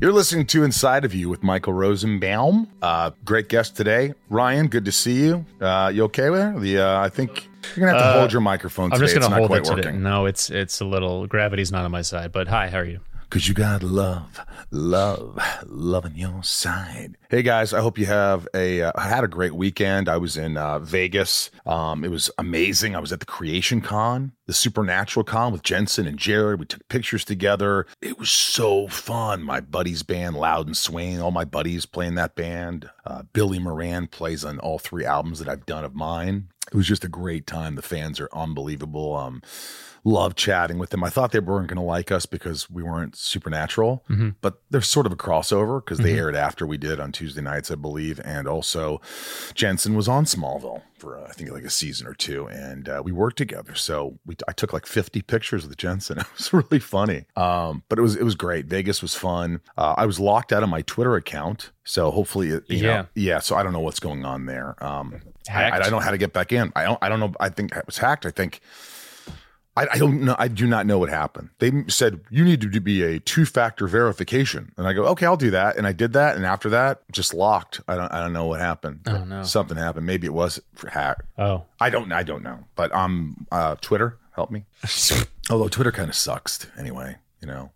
You're listening to Inside of You with Michael Rosenbaum. Uh, great guest today, Ryan. Good to see you. Uh, you okay with The uh, I think you're gonna have to Uh, hold your microphone. I'm today. just gonna it's not hold quite it today. working. No, it's it's a little gravity's not on my side. But hi, how are you? Cause you got love, love, love on your side. Hey guys, I hope you have a uh, I had a great weekend. I was in uh, Vegas. Um, it was amazing. I was at the Creation Con, the Supernatural Con with Jensen and Jared. We took pictures together. It was so fun. My buddy's band, Louden Swain, all my buddies playing that band. Uh, Billy Moran plays on all three albums that I've done of mine. It was just a great time. The fans are unbelievable. Um, love chatting with them. I thought they weren't going to like us because we weren't supernatural, Mhm. but there's sort of a crossover because they Mhm. aired after we did on Tuesday nights, I believe. And also, Jensen was on Smallville for uh, I think like a season or two, and uh, we worked together. So we I took like 50 pictures with Jensen. It was really funny, um, but it was it was great. Vegas was fun. Uh, I was locked out of my Twitter account, so hopefully, it, you Yeah. know, yeah. So I don't know what's going on there. Um, I, I don't know how to get back in. I don't. I don't know. I think it was hacked. I think. I, I don't know. I do not know what happened. They said you need to be a two-factor verification, and I go, okay, I'll do that. And I did that, and after that, just locked. I don't. I don't know what happened. Oh, no. Something happened. Maybe it was hacked. Oh, I don't. I don't know. But um, uh, Twitter help me. Although Twitter kind of sucks anyway. You know,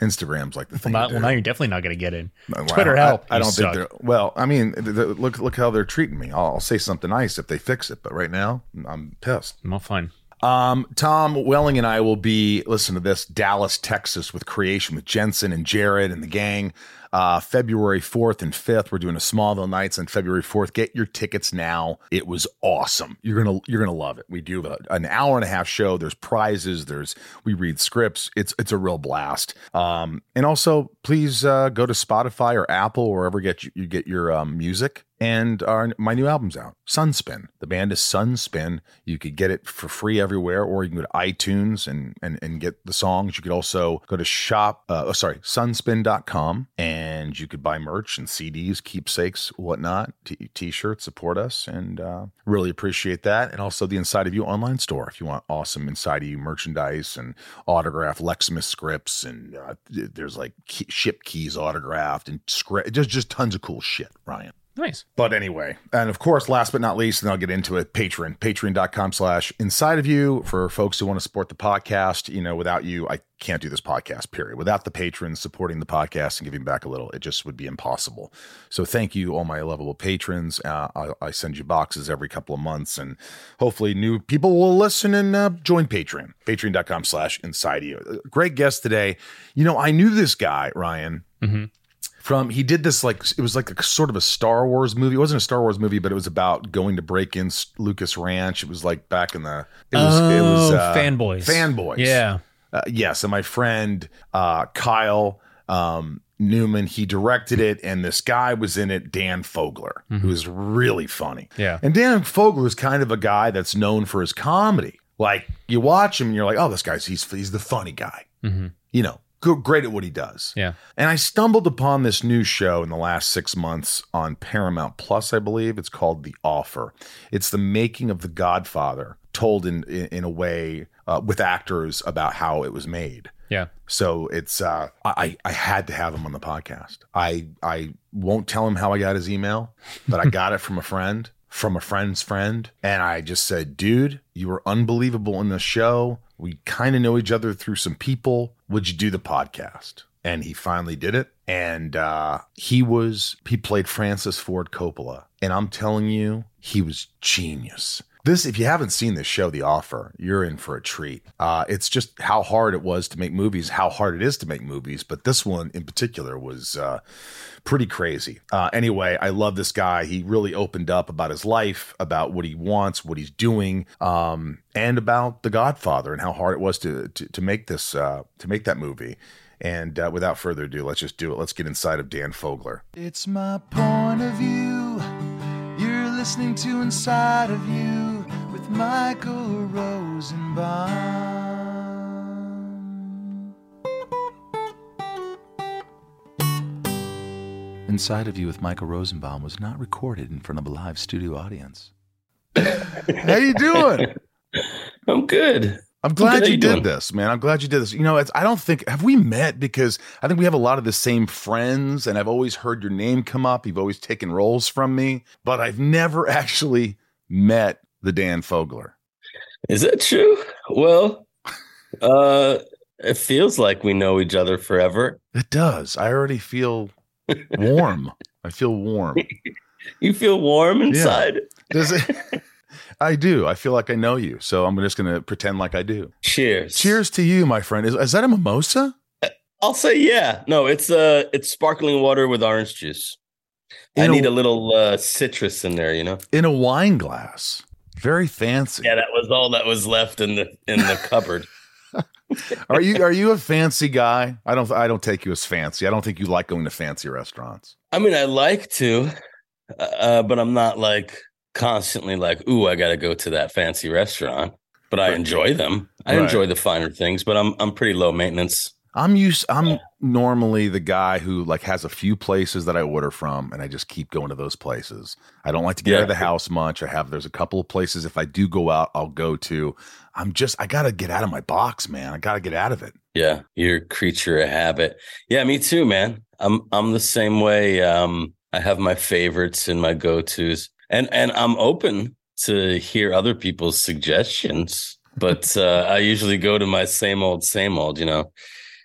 Instagram's like the thing. well, now, well, now you're definitely not going to get in. Well, Twitter I- help. I, You don't think they're well. I mean, th- th- look look how they're treating me. I'll, I'll say something nice if they fix it, but right now I'm pissed. I'm not fine. Um, Tom Welling and I will be listen to this Dallas, Texas, with Creation with Jensen and Jared and the gang. Uh, February 4th and 5th, we're doing a Smallville Nights on February 4th. Get your tickets now. It was awesome. You're gonna you're gonna love it. We do a, an hour and a half show. There's prizes. There's we read scripts. It's it's a real blast. Um, and also please uh, go to Spotify or Apple or wherever get you, you get your um, music. And our my new album's out, Sunspin. The band is Sunspin. You could get it for free everywhere, or you can go to iTunes and and, and get the songs. You could also go to shop, uh, oh, sorry, sunspin.com, and you could buy merch and CDs, keepsakes, whatnot, t- t-shirts. Support us, and uh, really appreciate that. And also the Inside of You online store if you want awesome Inside of You merchandise and autographed Lexmas scripts, and uh, there's like key, ship keys autographed and script. Just just tons of cool shit, Ryan. Nice. But anyway, and of course, last but not least, and I'll get into it, Patreon, patreon.com slash inside of you for folks who want to support the podcast. You know, without you, I can't do this podcast, period. Without the patrons supporting the podcast and giving back a little, it just would be impossible. So thank you, all my lovable patrons. Uh, I, I send you boxes every couple of months, and hopefully new people will listen and uh, join Patreon, patreon.com slash inside of you. Uh, Great guest today. You know, I knew this guy, Ryan Mhm. From he did this like it was like a sort of a Star Wars movie. It wasn't a Star Wars movie, but it was about going to break in Lucas Ranch. It was like back in the it was it was Oh, uh, fanboys. fanboys. Yeah. Uh, yes, and my friend uh, Kyle um, Newman he directed it, and this guy was in it, Dan Fogler, who is really funny. Yeah. and Dan Fogler is kind of a guy that's known for his comedy. Like you watch him, and you're like, oh, this guy's he's he's the funny guy. Mhm. You know, great at what he does. Yeah. And I stumbled upon this new show in the last six months on Paramount Plus, I believe. It's called The Offer. It's the making of The Godfather, told in in, in a way uh, with actors about how it was made. Yeah. So it's uh, I I had to have him on the podcast. I I won't tell him how I got his email, but I got it from a friend, from a friend's friend, and I just said, "Dude, you were unbelievable in the show. We kind of know each other through some people. Would you do the podcast?" And he finally did it. And uh, he was he played Francis Ford Coppola, and I'm telling you, he was genius. This, if you haven't seen this show, The Offer, you're in for a treat. Uh, it's just how hard it was to make movies, how hard it is to make movies, but this one in particular was uh, pretty crazy. Uh, anyway, I love this guy. He really opened up about his life, about what he wants, what he's doing, um, and about The Godfather and how hard it was to to, to make this uh, to make that movie. And uh, without further ado, let's just do it. Let's get inside of Dan Fogler. It's my point of view. You're listening to Inside of You Michael Rosenbaum. Inside of You with Michael Rosenbaum was not recorded in front of a live studio audience. How you doing? I'm good. I'm glad you you did doing? this, man. I'm glad you did this. You know, it's, I don't think have we met because I think we have a lot of the same friends, and I've always heard your name come up. You've always taken roles from me, but I've never actually met the Dan Fogler. Is that true? Well, uh, it feels like we know each other forever. It does. I already feel warm. I feel warm. You feel warm inside. Does it? I do. I feel like I know you, so I'm just going to pretend like I do. Cheers. Cheers to you, my friend. Is, is that a mimosa? I'll say yeah. No, it's uh it's sparkling water with orange juice. I In a- need a little uh citrus in there, you know. In a wine glass. Very fancy. Yeah, that was all that was left in the in the cupboard. Are you are you a fancy guy? I don't I don't take you as fancy. I don't think you like going to fancy restaurants. I mean, I like to, uh, but I'm not like constantly like, ooh, I got to go to that fancy restaurant. But I enjoy them. I Right. enjoy the finer things, but I'm I'm pretty low maintenance. I'm used I'm normally the guy who like has a few places that I order from and I just keep going to those places. I don't like to get out of the house much. I have there's a couple of places if I do go out, I'll go to. I'm just I got to get out of my box, man. I got to get out of it. Yeah, you're a creature of habit. Yeah, me too, man. I'm I'm the same way. Um, I have my favorites and my go tos, and and I'm open to hear other people's suggestions. But uh, I usually go to my same old, same old. You know,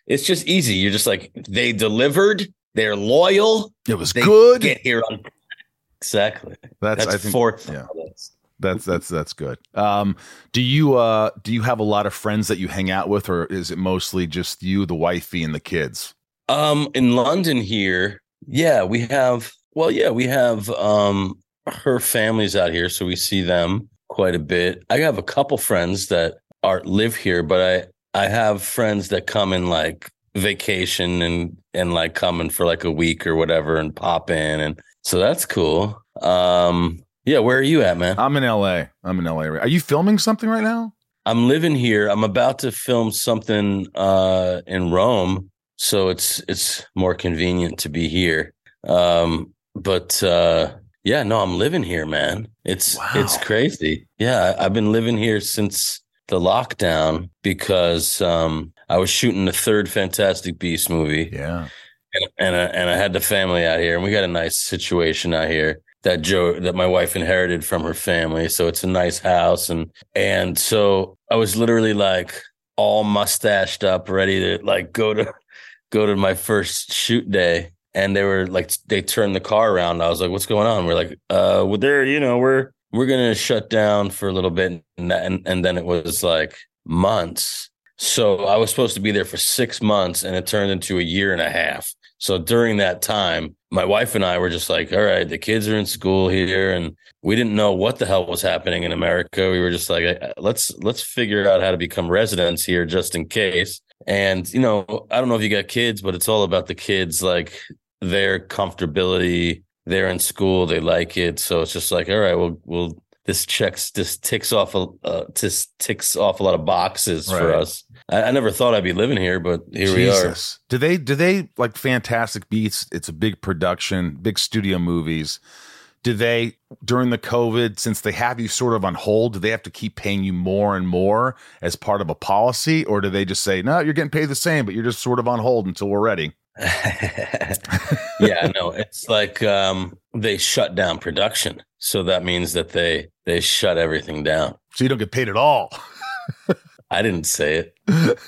it's just easy. You're just like they delivered. They're loyal. It was They good. Get here on exactly. that's, That's I think fourth. yeah. on the list. That's that's that's good. Um, do you uh do you have a lot of friends that you hang out with, or is it mostly just you, the wifey, and the kids? Um, in London here, yeah, we have. Well, yeah, we have um her family's out here, so we see them quite a bit. I have a couple friends that are live here, but I have friends that come in like vacation and and like coming for like a week or whatever and pop in, and so that's cool. Um, yeah, where are you at, man? I'm in LA. I'm in LA. Are you filming something right now? I'm living here. I'm about to film something uh in Rome, so it's it's more convenient to be here. Um but uh yeah, no, I'm living here, man. It's it's crazy. Yeah, I've been living here since the lockdown because um I was shooting the third Fantastic Beast movie Yeah. and and I, and I had the family out here, and we got a nice situation out here that Joe that my wife inherited from her family. So it's a nice house, and and so I was literally like all mustached up, ready to like go to go to my first shoot day. And they were like, they turned the car around. I was like, "What's going on?" We're like, "Uh, well, there, you know, we're we're gonna shut down for a little bit," and that, and, and then it was like months. So I was supposed to be there for six months, and it turned into a year and a half. So during that time, my wife and I were just like, all right, the kids are in school here, and we didn't know what the hell was happening in America. We were just like, let's let's figure out how to become residents here just in case. And you know, I don't know if you got kids, but it's all about the kids, like their comfortability. They're in school, they like it, so it's just like, all right, well, we'll this checks this ticks off a uh, just ticks off a lot of boxes for us. I, I never thought I'd be living here, but here we are. Do they do they like Fantastic Beasts? It's a big production, big studio movies. Do they during the COVID, since they have you sort of on hold, do they have to keep paying you more and more as part of a policy, or do they just say, no, you're getting paid the same, but you're just sort of on hold until we're ready? yeah, no, it's like um, they shut down production, so that means that they they shut everything down. So you don't get paid at all. I didn't say it.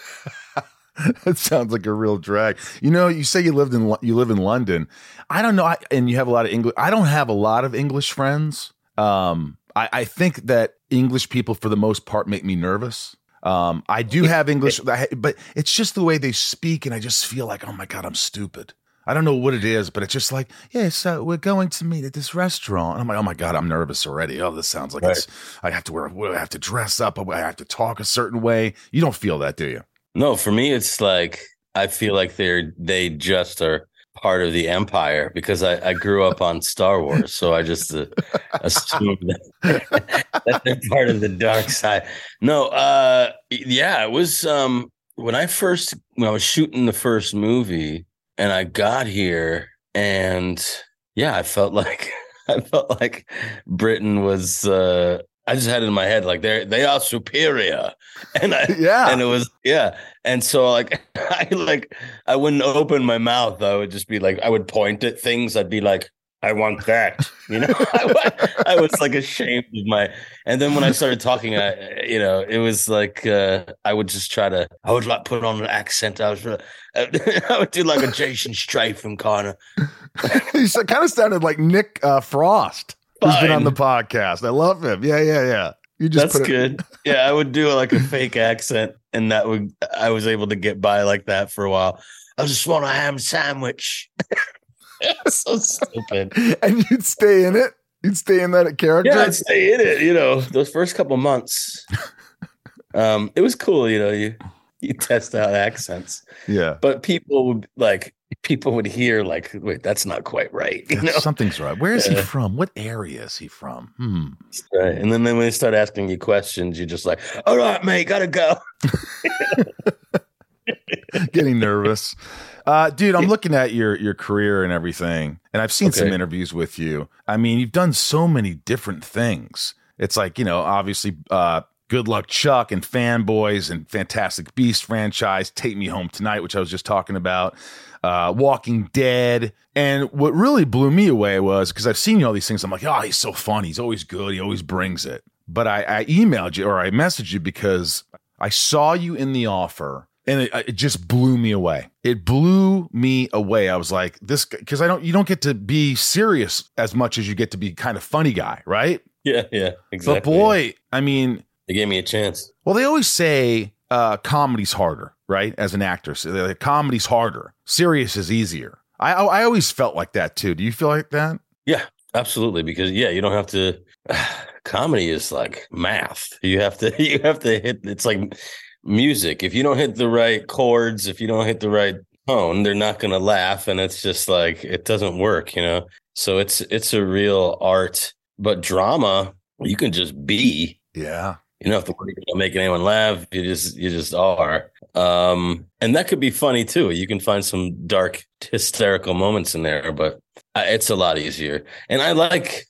that sounds like a real drag. You know, you say you lived in you live in London. I don't know, I, and you have a lot of English. I don't have a lot of English friends. Um, I, I think that English people, for the most part, make me nervous. Um, I do have English, but it's just the way they speak, and I just feel like, oh my god, I'm stupid. I don't know what it is, but it's just like, yeah, so we're going to meet at this restaurant. And I'm like, oh my god, I'm nervous already. Oh, this sounds like it's. I have to wear. I have to dress up. I have to talk a certain way. You don't feel that, do you? No, for me, it's like I feel like they're they just are part of the empire because I, I grew up on Star Wars, so I just uh, assumed that, that they're part of the dark side. No, uh, yeah, it was um, when I first when I was shooting the first movie, and I got here, and yeah, I felt like I felt like Britain was. Uh, I just had it in my head like they they are superior, and I Yeah. and it was yeah, and so like I like I wouldn't open my mouth. I would just be like I would point at things. I'd be like I want that, you know. I, I was like ashamed of my. And then when I started talking, I you know it was like uh, I would just try to. I would like put on an accent. I was I would do like a Jason Statham kind of. he kind of sounded like Nick uh, Frost, who's been on the podcast. I love him. Yeah, yeah, yeah. You just That's put it- good. Yeah, I would do like a fake accent, and that would I was able to get by like that for a while. I just want a ham sandwich. so stupid. and you'd stay in it. You'd stay in that character. Yeah, I'd stay in it. You know, those first couple months, um, it was cool. You know, you you test out accents, yeah. but people would like people would hear like, wait, that's not quite right. You know, Something's right. Where is he from? What area is he from? Hmm. right? And then, then when they start asking you questions, you're just like, all right, mate, gotta go. Getting nervous. Uh, dude, I'm looking at your your career and everything, and I've seen some interviews with you. I mean, you've done so many different things. It's like you know, obviously, uh, Good Luck Chuck and Fanboys and Fantastic Beast franchise, Take Me Home Tonight, which I was just talking about, uh, Walking Dead. And what really blew me away was because I've seen you all these things. I'm like, oh, he's so funny. He's always good. He always brings it. But I, I emailed you or I messaged you because I saw you in the offer and it, it just blew me away. It blew me away. I was like, this because I don't you don't get to be serious as much as you get to be kind of funny guy, right? Yeah, yeah, exactly. But boy, I mean, they gave me a chance. well, they always say uh, comedy's harder, right? As an actor, so like, comedy's harder. Serious is easier. I I always felt like that too. Do you feel like that? Yeah, absolutely. Because yeah, you don't have to. comedy is like math. You have to. You have to hit. It's like music. If you don't hit the right chords, if you don't hit the right tone, they're not going to laugh, and it's just like it doesn't work. You know. So it's it's a real art. But drama, you can just be. Yeah. You don't have to worry about making anyone laugh. You just you just are. Um, and that could be funny too. You can find some dark hysterical moments in there, but uh, it's a lot easier. And I like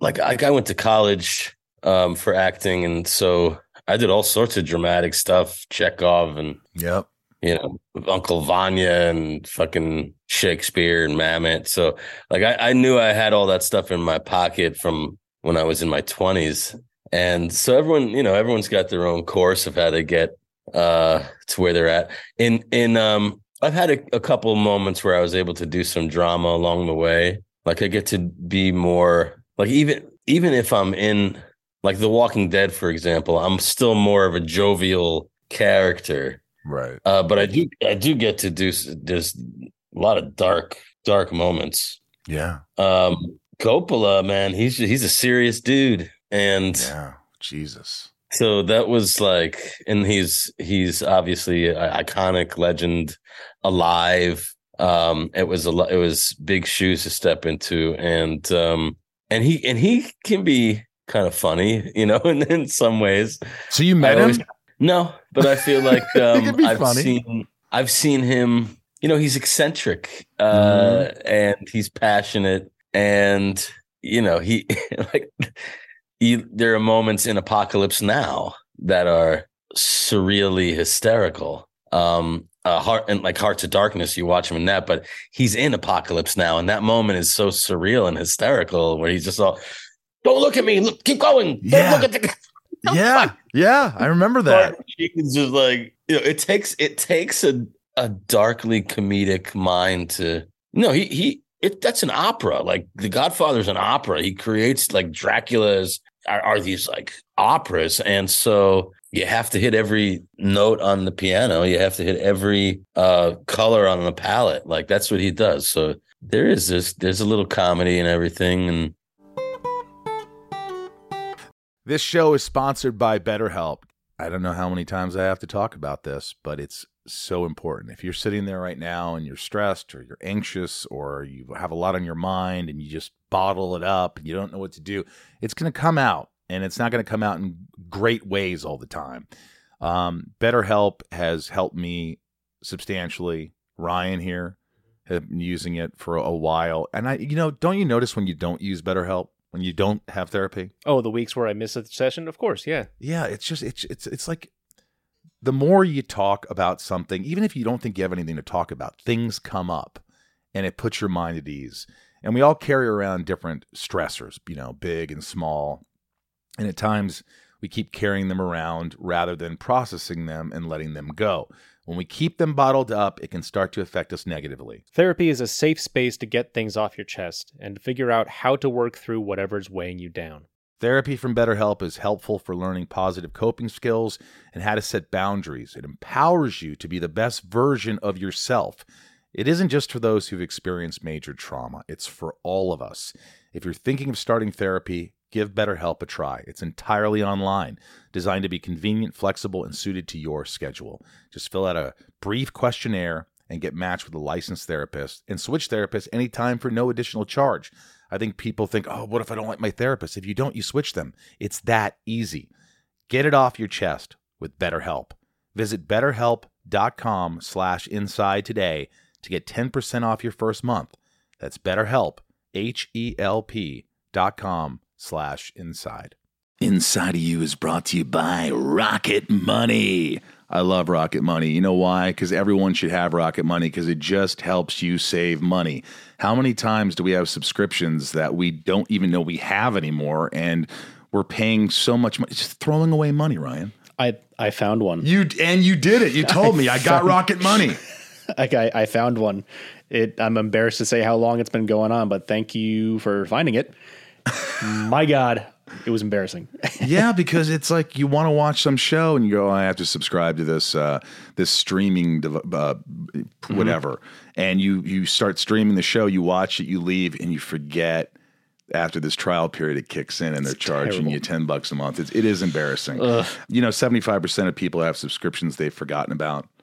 like I, I went to college um, for acting, and so I did all sorts of dramatic stuff, Chekhov and Yep. you know Uncle Vanya and fucking Shakespeare and Mamet. So like I, I knew I had all that stuff in my pocket from when I was in my twenties. And so everyone, you know, everyone's got their own course of how they get uh to where they're at. In in um I've had a, a couple moments where I was able to do some drama along the way. Like I get to be more like even even if I'm in like The Walking Dead, for example, I'm still more of a jovial character. Right. Uh, but I do I do get to do there's a lot of dark dark moments. Yeah. Um, Coppola, man, he's he's a serious dude, and Yeah. Jesus. so that was like, and he's he's obviously an iconic legend, alive. Um, it was a it was big shoes to step into, and um, and he and he can be kind of funny, you know, in, in some ways. So you met I him? No, but I feel like um, I've funny. seen I've seen him. You know, he's eccentric uh, Mm-hmm. and he's passionate, and you know, he like there are moments in Apocalypse Now that are surreally hysterical. Um, uh, heart and like Hearts of Darkness, you watch him in that, but he's in Apocalypse Now, and that moment is so surreal and hysterical, where he's just all, "Don't look at me, look, keep going, don't Yeah. look at the." yeah. Yeah. I remember that. It's just like you know, it takes it takes a a darkly comedic mind to no, he he it that's an opera. Like The Godfather's an opera. He creates like Dracula's are, are these like operas, and so you have to hit every note on the piano. You have to hit every uh color on the palette. Like that's what he does. So there is this there's a little comedy and everything, and This show is sponsored by BetterHelp. I don't know how many times I have to talk about this, but it's so important. If you're sitting there right now and you're stressed or you're anxious or you have a lot on your mind and you just bottle it up and you don't know what to do, it's going to come out and it's not going to come out in great ways all the time. Um, BetterHelp has helped me substantially. Ryan here have been using it for a while. And I, you know, don't you notice when you don't use BetterHelp, when you don't have therapy? Oh, the weeks where I miss a session, of course, yeah. Yeah, it's just it's it's it's like the more you talk about something, even if you don't think you have anything to talk about, things come up and it puts your mind at ease. And we all carry around different stressors, you know, big and small. And at times we keep carrying them around rather than processing them and letting them go. When we keep them bottled up, it can start to affect us negatively. Therapy is a safe space to get things off your chest and to figure out how to work through whatever's weighing you down. Therapy from BetterHelp is helpful for learning positive coping skills and how to set boundaries. It empowers you to be the best version of yourself. It isn't just for those who've experienced major trauma, it's for all of us. If you're thinking of starting therapy, give BetterHelp a try. It's entirely online, designed to be convenient, flexible, and suited to your schedule. Just fill out a brief questionnaire and get matched with a licensed therapist and switch therapists anytime for no additional charge. I think people think, oh, what if I don't like my therapist? If you don't, you switch them. It's that easy. Get it off your chest with BetterHelp. Visit betterhelp.com slash inside today to get 10% off your first month. That's betterhelp, H-E-L-P dot com slash inside. Inside of You is brought to you by Rocket Money. I love Rocket Money. You know why? Because everyone should have Rocket Money because it just helps you save money. How many times do we have subscriptions that we don't even know we have anymore and we're paying so much money, It's throwing away money, Ryan? I, I found one. You and you did it. You told me I got Rocket Money. Like I, I found one. It I'm embarrassed to say how long it's been going on, but thank you for finding it. My God, it was embarrassing. yeah, because it's like you want to watch some show and you go, oh, I have to subscribe to this uh, this streaming dev- uh, whatever, mm-hmm. and you you start streaming the show, you watch it, you leave, and you forget. After this trial period, it kicks in and they're charging terrible. you ten bucks a month. It's, it is embarrassing. Ugh. You know, seventy five percent of people have subscriptions they've forgotten about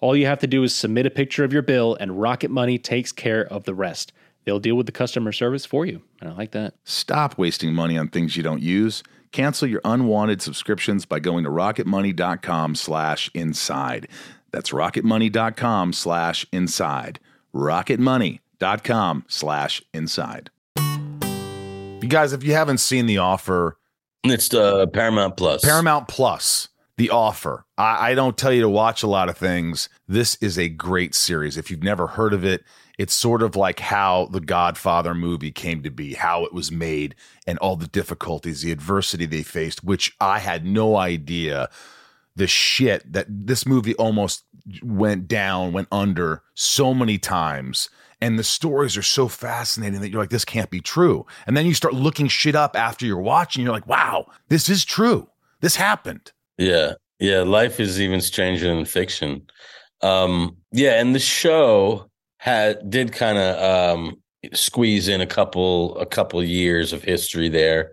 All you have to do is submit a picture of your bill, and Rocket Money takes care of the rest. They'll deal with the customer service for you. And I like that. Stop wasting money on things you don't use. Cancel your unwanted subscriptions by going to rocketmoney.com slash inside. That's rocketmoney.com slash inside. rocketmoney.com slash inside. You guys, if you haven't seen The Offer, it's uh, Paramount Plus. Paramount Plus. The Offer. I, I don't tell you to watch a lot of things. This is a great series. If you've never heard of it, it's sort of like how the Godfather movie came to be, how it was made, and all the difficulties, the adversity they faced, which I had no idea the shit that this movie almost went down, went under so many times. And the stories are so fascinating that you're like, this can't be true. And then you start looking shit up after you're watching, you're like, wow, this is true. This happened. Yeah. Yeah. Life is even stranger than fiction. Um, yeah, and the show had did kind of um squeeze in a couple a couple years of history there.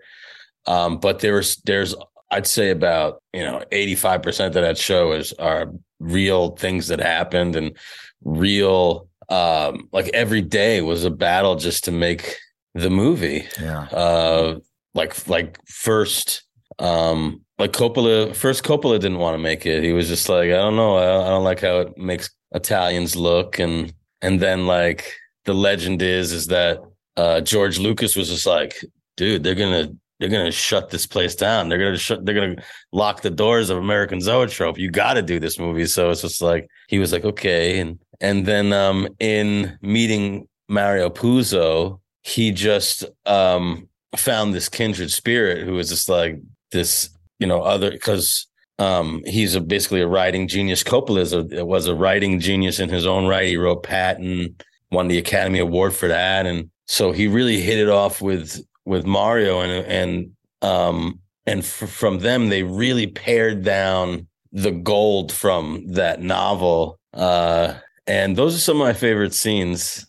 Um, but there's there's I'd say about, you know, 85% of that show is are real things that happened and real um like every day was a battle just to make the movie. Yeah. Uh like like first um like Coppola, first Coppola didn't want to make it. He was just like, I don't know, I, don't like how it makes Italians look, and and then like the legend is is that uh, George Lucas was just like, dude, they're gonna they're gonna shut this place down. They're gonna shut. They're gonna lock the doors of American Zoetrope. You got to do this movie. So it's just like he was like, okay, and and then um in meeting Mario Puzo, he just um found this kindred spirit who was just like this, you know, other because um he's a, basically a writing genius. Coppola is a, was a writing genius in his own right. He wrote Patton, won the Academy Award for that, and so he really hit it off with with Mario and and um and f- from them they really pared down the gold from that novel uh and those are some of my favorite scenes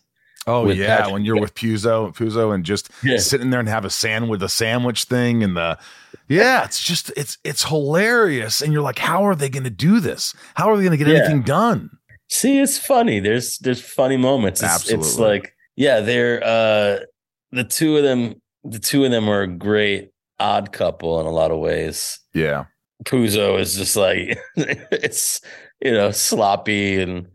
Oh yeah, Patrick- when you're with Puzo, Puzo, and just Yeah. sitting there and have a sand with a sandwich thing, and the yeah, it's just it's it's hilarious, and you're like, how are they going to do this? How are they going to get Yeah. anything done? See, it's funny. There's there's funny moments. It's, it's like yeah, they're uh the two of them. The two of them are a great odd couple in a lot of ways. Yeah, Puzo is just like it's you know sloppy, and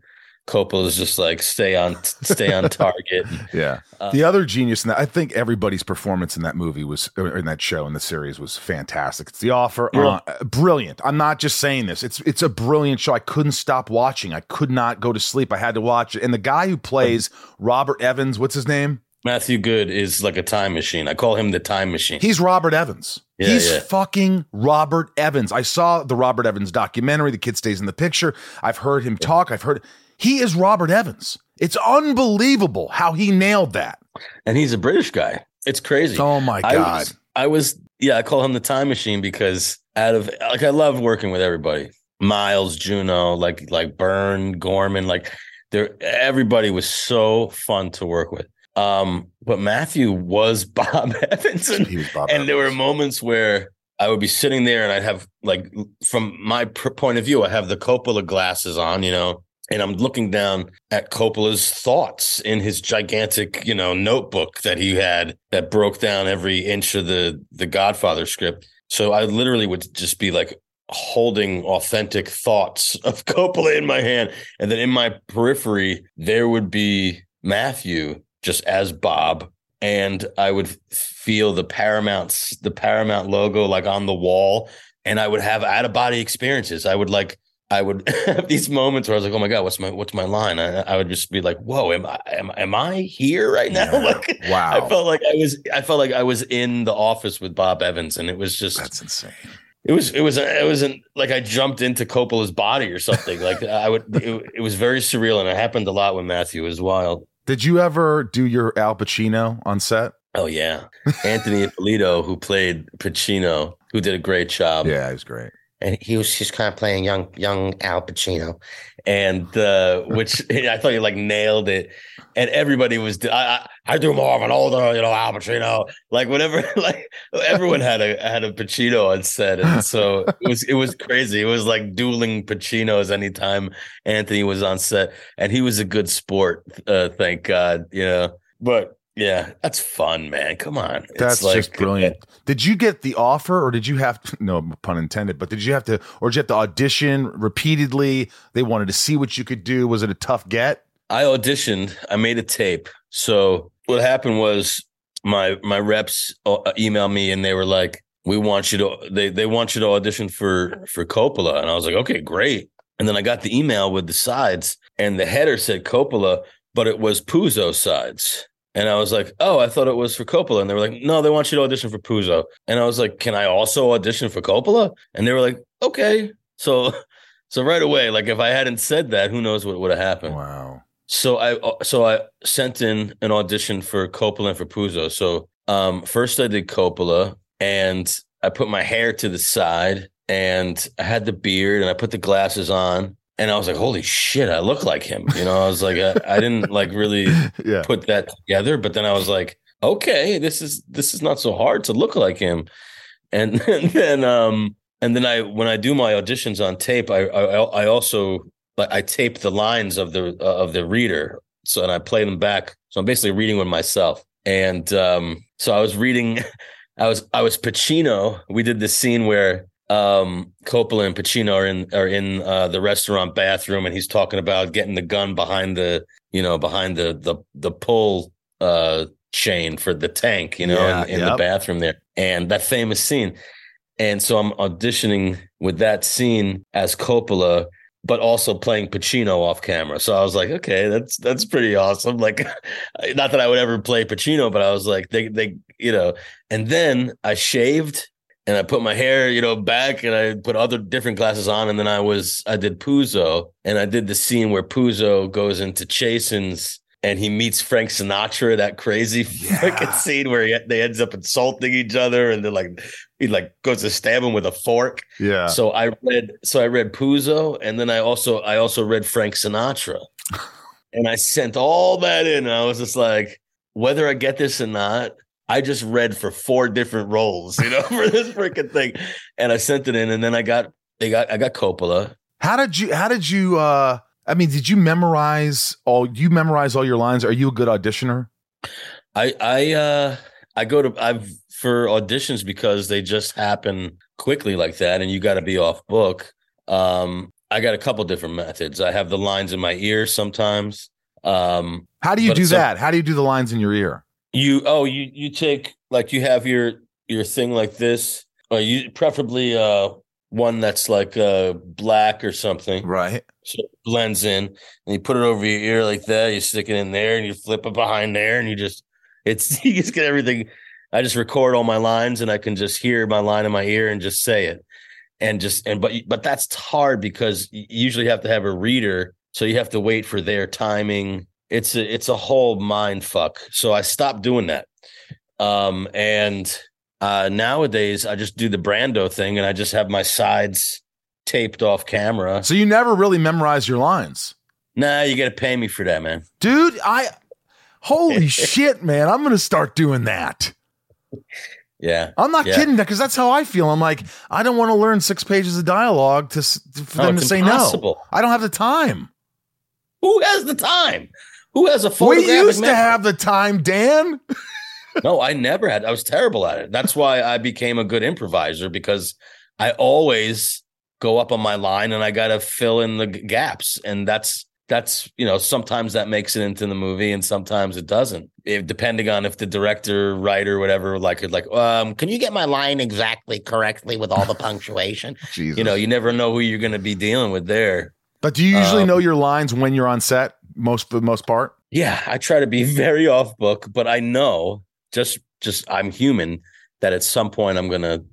Coppola is just like stay on stay on target. yeah. Uh, the other genius in that, I think everybody's performance in that movie was, or in that show in the series was fantastic. It's The Offer, Yeah. uh, brilliant. I'm not just saying this. It's it's a brilliant show. I couldn't stop watching. I could not go to sleep. I had to watch it. And the guy who plays Robert Evans, what's his name? Matthew Goode is like a time machine. I call him the time machine. He's Robert Evans. Yeah, He's yeah. fucking Robert Evans. I saw the Robert Evans documentary. The kid stays in the picture. I've heard him talk. I've heard he is Robert Evans. It's unbelievable how he nailed that. and he's a British guy. It's crazy. Oh my I god. was, I was, yeah, I call him the time machine because out of like I love working with everybody. Miles, Juno, like like Burn, Gorman, like there everybody was so fun to work with. Um, but Matthew was Bob Evans and, Bob and there were moments where I would be sitting there and I'd have like from my pr- point of view, I have the Coppola glasses on, you know, and I'm looking down at Coppola's thoughts in his gigantic, you know, notebook that he had that broke down every inch of the the Godfather script. So I literally would just be like holding authentic thoughts of Coppola in my hand, and then in my periphery there would be Matthew just as Bob, and I would feel the Paramount the Paramount logo like on the wall, and I would have out of body experiences. I would like I would have these moments where I was like, "Oh my god, what's my what's my line?" I, I would just be like, "Whoa, am I am, am I here right now?" Yeah. Like, Wow. I felt like I was I felt like I was in the office with Bob Evans, and it was just That's insane. it was it was it wasn't like I jumped into Coppola's body or something. like I would it, it was very surreal, and it happened a lot with Matthew. It was wild. Did you ever do your Al Pacino on set? Oh yeah, Anthony Ippolito, who played Pacino, who did a great job. yeah, he was great. And he was just kind of playing young young Al Pacino, and uh, which I thought he like nailed it. And everybody was I, I I do more of an older you know Al Pacino. Like whatever like everyone had a had a Pacino on set. And so it was it was crazy. It was like dueling Pacinos anytime Anthony was on set. And he was a good sport uh, thank God you know. But yeah that's fun man come on It's That's like- just brilliant. Did you get the offer or did you have no pun intended, but did you have to or did you have to audition repeatedly? They wanted to see what you could do. Was it a tough get? I auditioned. I made a tape. So what happened was my my reps uh, emailed me and they were like, "We want you to they they want you to audition for for Coppola." And I was like, "Okay, great." And then I got the email with the sides, and the header said Coppola, but it was Puzo sides. And I was like, "Oh, I thought it was for Coppola." And they were like, "No, they want you to audition for Puzo." And I was like, "Can I also audition for Coppola?" And they were like, "Okay." So so right away, like if I hadn't said that, who knows what would have happened. Wow. So I so I sent in an audition for Coppola and for Puzo. So um first I did Coppola and I put my hair to the side and I had the beard and I put the glasses on and I was like, holy shit, I look like him. You know, I was like, I, I didn't like really Yeah. put that together, but then I was like, okay, this is this is not so hard to look like him. And, and then um and then I when I do my auditions on tape, I I, I also like I tape the lines of the uh, of the reader, so and I play them back. So I'm basically reading with myself. And um, so I was reading, I was I was Pacino. We did this scene where um Coppola and Pacino are in are in uh, the restaurant bathroom, and he's talking about getting the gun behind the you know behind the the the pull uh chain for the tank, you know, Yeah, in, in yep. the bathroom there. And that famous scene. And so I'm auditioning with that scene as Coppola, but also playing Pacino off camera. So I was like, okay, that's that's pretty awesome. Like, not that I would ever play Pacino, but I was like, they they you know. And then I shaved and I put my hair, you know, back and I put other different glasses on. And then I was I did Puzo and I did the scene where Puzo goes into Chasen's and he meets Frank Sinatra, that crazy Yeah. fucking scene where he, they ends up insulting each other and they're like he like goes to stab him with a fork. Yeah. So I read so I read Puzo and then I also I also read Frank Sinatra. and I sent all that in. And I was just like, whether I get this or not, I just read for four different roles, you know, for this freaking thing. And I sent it in and then I got they got I got Coppola. How did you how did you uh I mean, did you memorize all you memorize all your lines? Are you a good auditioner? I I uh I go to I've for auditions because they just happen quickly like that and you got to be off book. Um I got a couple different methods. I have the lines in my ear sometimes. Um How do you do some- that? How do you do the lines in your ear? You oh you you take like you have your your thing like this. Or you preferably uh one that's like uh black or something. Right. so it blends in. And you put it over your ear like that you stick it in there and you flip it behind there and you just it's you just get everything. I just record all my lines and i can just hear my line in my ear and just say it. And just and but but that's hard because you usually have to have a reader so you have to wait for their timing it's a it's a whole mind fuck so i stopped doing that um and uh nowadays i just do the brando thing and i just have my sides taped off camera So you never really memorize your lines. Nah, you got to pay me for that, man. Dude, I holy shit, man. I'm gonna start doing that. Yeah. I'm not Yeah. kidding because that's how I feel. I'm like, I don't want to learn six pages of dialogue to for No, them to say impossible. no. I don't have the time. Who has the time? Who has a full? We photographic used to have the time, Dan. No, I never had. I was terrible at it. That's why I became a good improviser because I always go up on my line and I got to fill in the gaps. And that's that's you know sometimes that makes it into the movie and sometimes it doesn't. If, depending on if the director, writer, whatever, like it, like, um, can you get my line exactly correctly with all the punctuation? Jesus. you know, you never know who you're going to be dealing with there. but do you usually um, know your lines when you're on set? Most for the most part. Yeah, I try to be very off book, but I know just just I'm human that at some point I'm gonna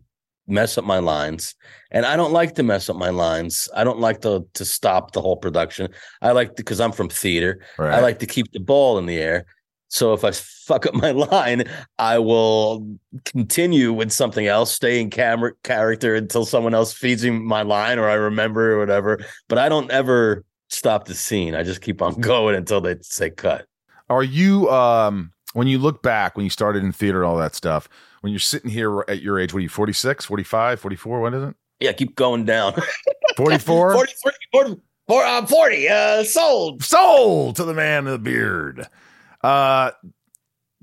mess up my lines. And I don't like to mess up my lines. I don't like to to stop the whole production. I like to because I'm from theater. Right. I like to keep the ball in the air. So if I fuck up my line, I will continue with something else, stay in camera character until someone else feeds me my line or I remember or whatever. But I don't ever stop the scene. I just keep on going until they say cut. Are you um when you look back when you started in theater and all that stuff, when you're sitting here at your age, what are you 46, 45, 44, what is it? Yeah, keep going down. 44? 43, 40, four, uh, 40, uh, sold. Sold to the man in the beard. Uh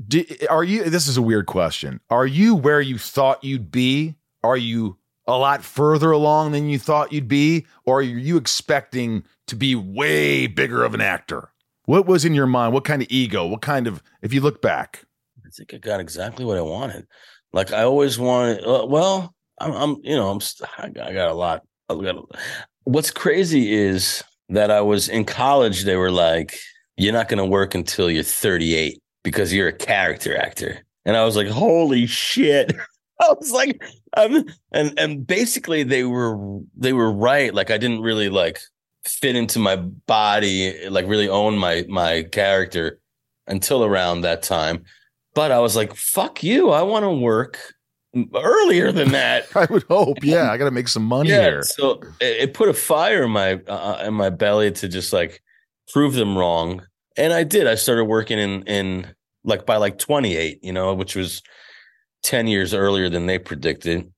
do, are you this is a weird question. Are you where you thought you'd be? Are you a lot further along than you thought you'd be or are you expecting to be way bigger of an actor? What was in your mind? What kind of ego? What kind of if you look back? I think I got exactly what I wanted. Like I always wanted. Uh, well, I'm, I'm, you know, I'm. I got, I got a lot. I got. a- What's crazy is that I was in college. They were like, "You're not going to work until you're 38 because you're a character actor," and I was like, "Holy shit!" I was like, um, and and basically they were they were right. Like I didn't really like fit into my body, like really own my my character until around that time. But I was like, fuck you. I want to work earlier than that. I would hope. Yeah, I got to make some money yeah. here. So it, it put a fire in my uh, in my belly to just like prove them wrong. And I did. I started working in in like by like 28, you know, which was 10 years earlier than they predicted.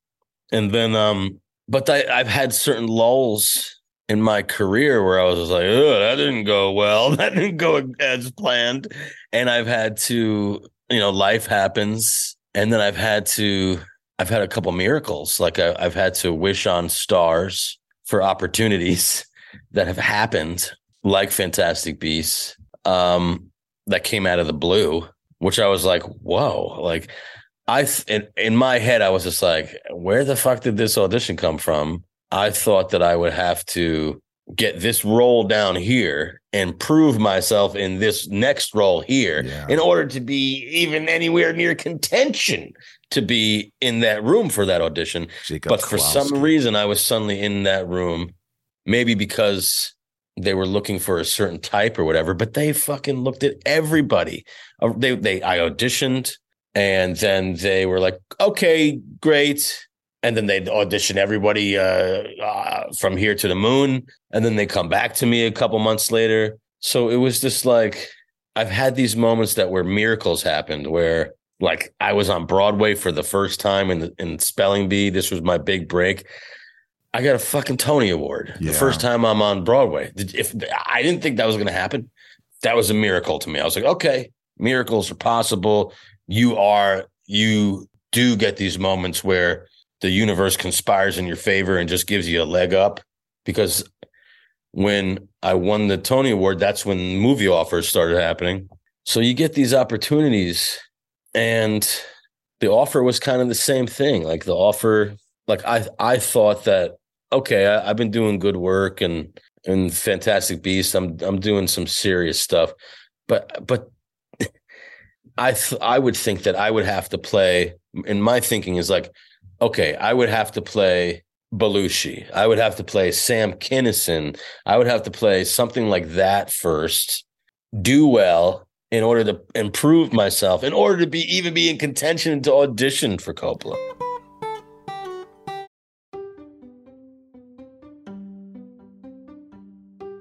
And then um but I, I've had certain lulls in my career where I was like, oh, that didn't go well. That didn't go as planned. And I've had to, you know, life happens. And then I've had to, I've had a couple miracles. Like I, I've had to wish on stars for opportunities that have happened, like Fantastic Beasts, um, that came out of the blue. which I was like, whoa, like I in, in my head I was just like, where the fuck did this audition come from? I thought that I would have to get this role down here and prove myself in this next role here Yeah. in order to be even anywhere near contention to be in that room for that audition. Jacob but for some reason, I was suddenly in that room, maybe because they were looking for a certain type or whatever. But they fucking looked at everybody. Uh, They they I auditioned, and then they were like, "Okay, great." And then they'd audition everybody uh, uh, from here to the moon, and then they come back to me a couple months later. So it was just like I've had these moments that where miracles happened, where like I was on Broadway for the first time in in Spelling Bee. This was my big break. I got a fucking Tony Award Yeah. the first time I'm on Broadway. If I didn't think that was going to happen, that was a miracle to me. I was like, okay, miracles are possible. You are, you do get these moments where the universe conspires in your favor and just gives you a leg up. Because when I won the Tony Award, that's when movie offers started happening. So you get these opportunities, and the offer was kind of the same thing. Like the offer, like I I thought that okay, I, I've been doing good work and and Fantastic Beast. I'm I'm doing some serious stuff, but but I th- I would think that I would have to play. And my thinking is like, okay, I would have to play Belushi. I would have to play Sam Kinison. I would have to play something like that first. Do well in order to improve myself, in order to be even be in contention to audition for Coppola.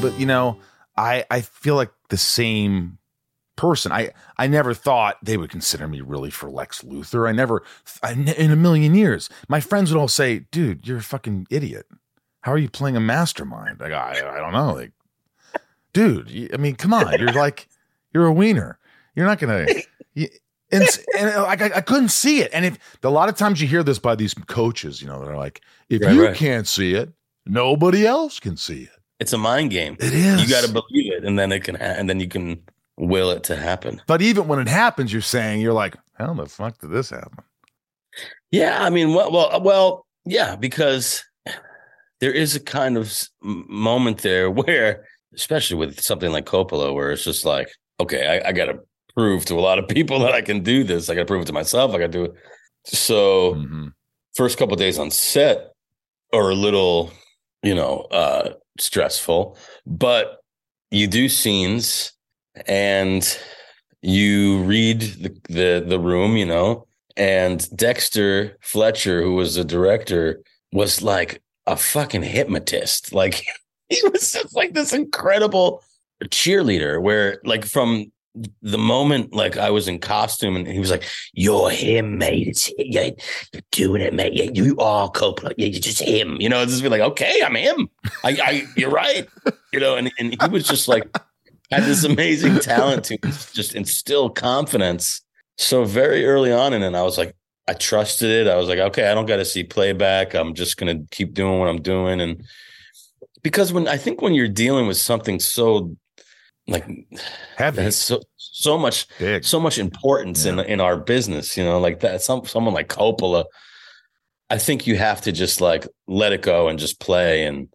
But you know, I I feel like the same person. I I never thought they would consider me really for Lex Luthor. I never I, in a million years. My friends would all say, "Dude, you're a fucking idiot. How are you playing a mastermind?" Like I I don't know. Like, dude, you- I mean, come on. You're like you're a wiener. You're not gonna. You, and, and uh, like I, I couldn't see it. And if a lot of times you hear this by these coaches, you know, they're like, if Right, you right. can't see it, nobody else can see it. It's a mind game. It is. You got to believe it, and then it can, ha- and then you can will it to happen. But even when it happens, you're saying you're like, how the fuck did this happen? Yeah, I mean, well, well, well, yeah, because there is a kind of moment there where, especially with something like Coppola, where it's just like, okay, I, I got to prove to a lot of people that I can do this. I got to prove it to myself. I got to do it. So, Mhm. first couple days on set are a little, you know, uh, stressful, but you do scenes and you read the, the the room, you know, and Dexter Fletcher, who was the director, was like a fucking hypnotist. Like he was just like this incredible cheerleader where like from the moment like I was in costume and he was like, You're him, mate. It's yeah, you're doing it, mate. Yeah, you are Coppola. You're just him. You know, just be like, okay, I'm him. I, I you're right. You know, and, and he was just like had this amazing talent to just instill confidence. So very early on in it, I was like, I trusted it. I was like, okay, I don't got to see playback. I'm just gonna keep doing what I'm doing, and because when I think when you're dealing with something so like Heavy. has so so much Big. so much importance in in our business, you know, like that. Some someone like Coppola, I think you have to just like let it go and just play, and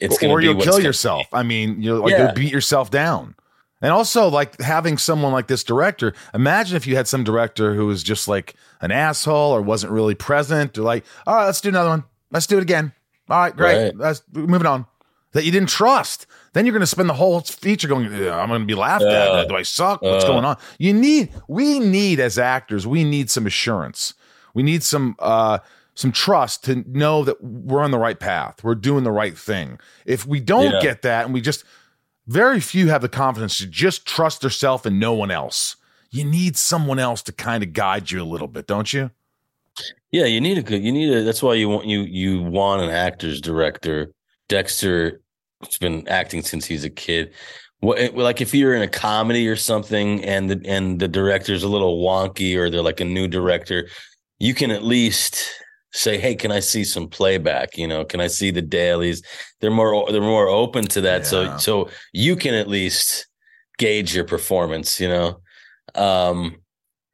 it's gonna or you'll kill yourself. I mean, you're like Yeah. you'll beat yourself down. And also, like having someone like this director. Imagine if you had some director who was just like an asshole or wasn't really present, or like, all right, let's do another one. Let's do it again. All right, great. Right. Let's moving on. That you didn't trust. Then you're going to spend the whole feature going. I'm going to be laughed Uh, at. Do I suck? What's uh. going on? You need. We need as actors. We need some assurance. We need some. uh some trust to know that we're on the right path. We're doing the right thing. If we don't Yeah. get that and we just very few have the confidence to just trust themselves and no one else. You need someone else to kind of guide you a little bit, don't you? Yeah, you need a good. You need a. That's why you want you you want an actor's director. Dexter has been acting since he's a kid. What like if you're in a comedy or something, and the and the director's a little wonky, or they're like a new director, you can at least say, "Hey, can I see some playback? You know, can I see the dailies?" They're more they're more open to that, Yeah. so so you can at least gauge your performance. You know, um,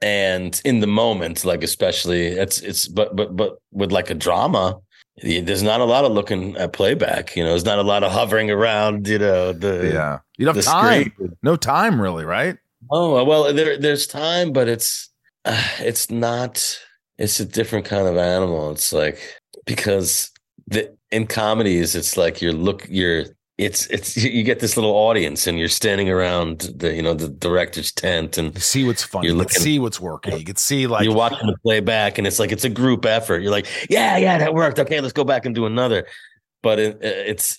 and in the moment like especially it's it's but but but with like a drama there's not a lot of looking at playback you know there's not a lot of hovering around you know the Yeah. You don't have time. screen. No time really, right? oh well there there's time but it's uh, it's not it's a different kind of animal it's like because the in comedies it's like you're look you're it's it's you get this little audience and you're standing around the you know the director's tent and You see what's funny. You're You see what's working. You can see like you're watching the playback and it's like it's a group effort. You're like, yeah, yeah, that worked. Okay, let's go back and do another. But it, uh, it's,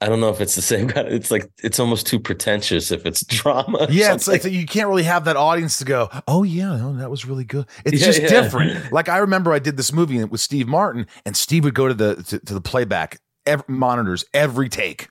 I don't know if it's the same kind. It's like it's almost too pretentious if it's drama. Yeah, it's like you can't really have that audience to go, oh yeah, no, that was really good. It's Yeah, just yeah. different. Like I remember I did this movie with Steve Martin, and Steve would go to the to, to the playback monitors every take,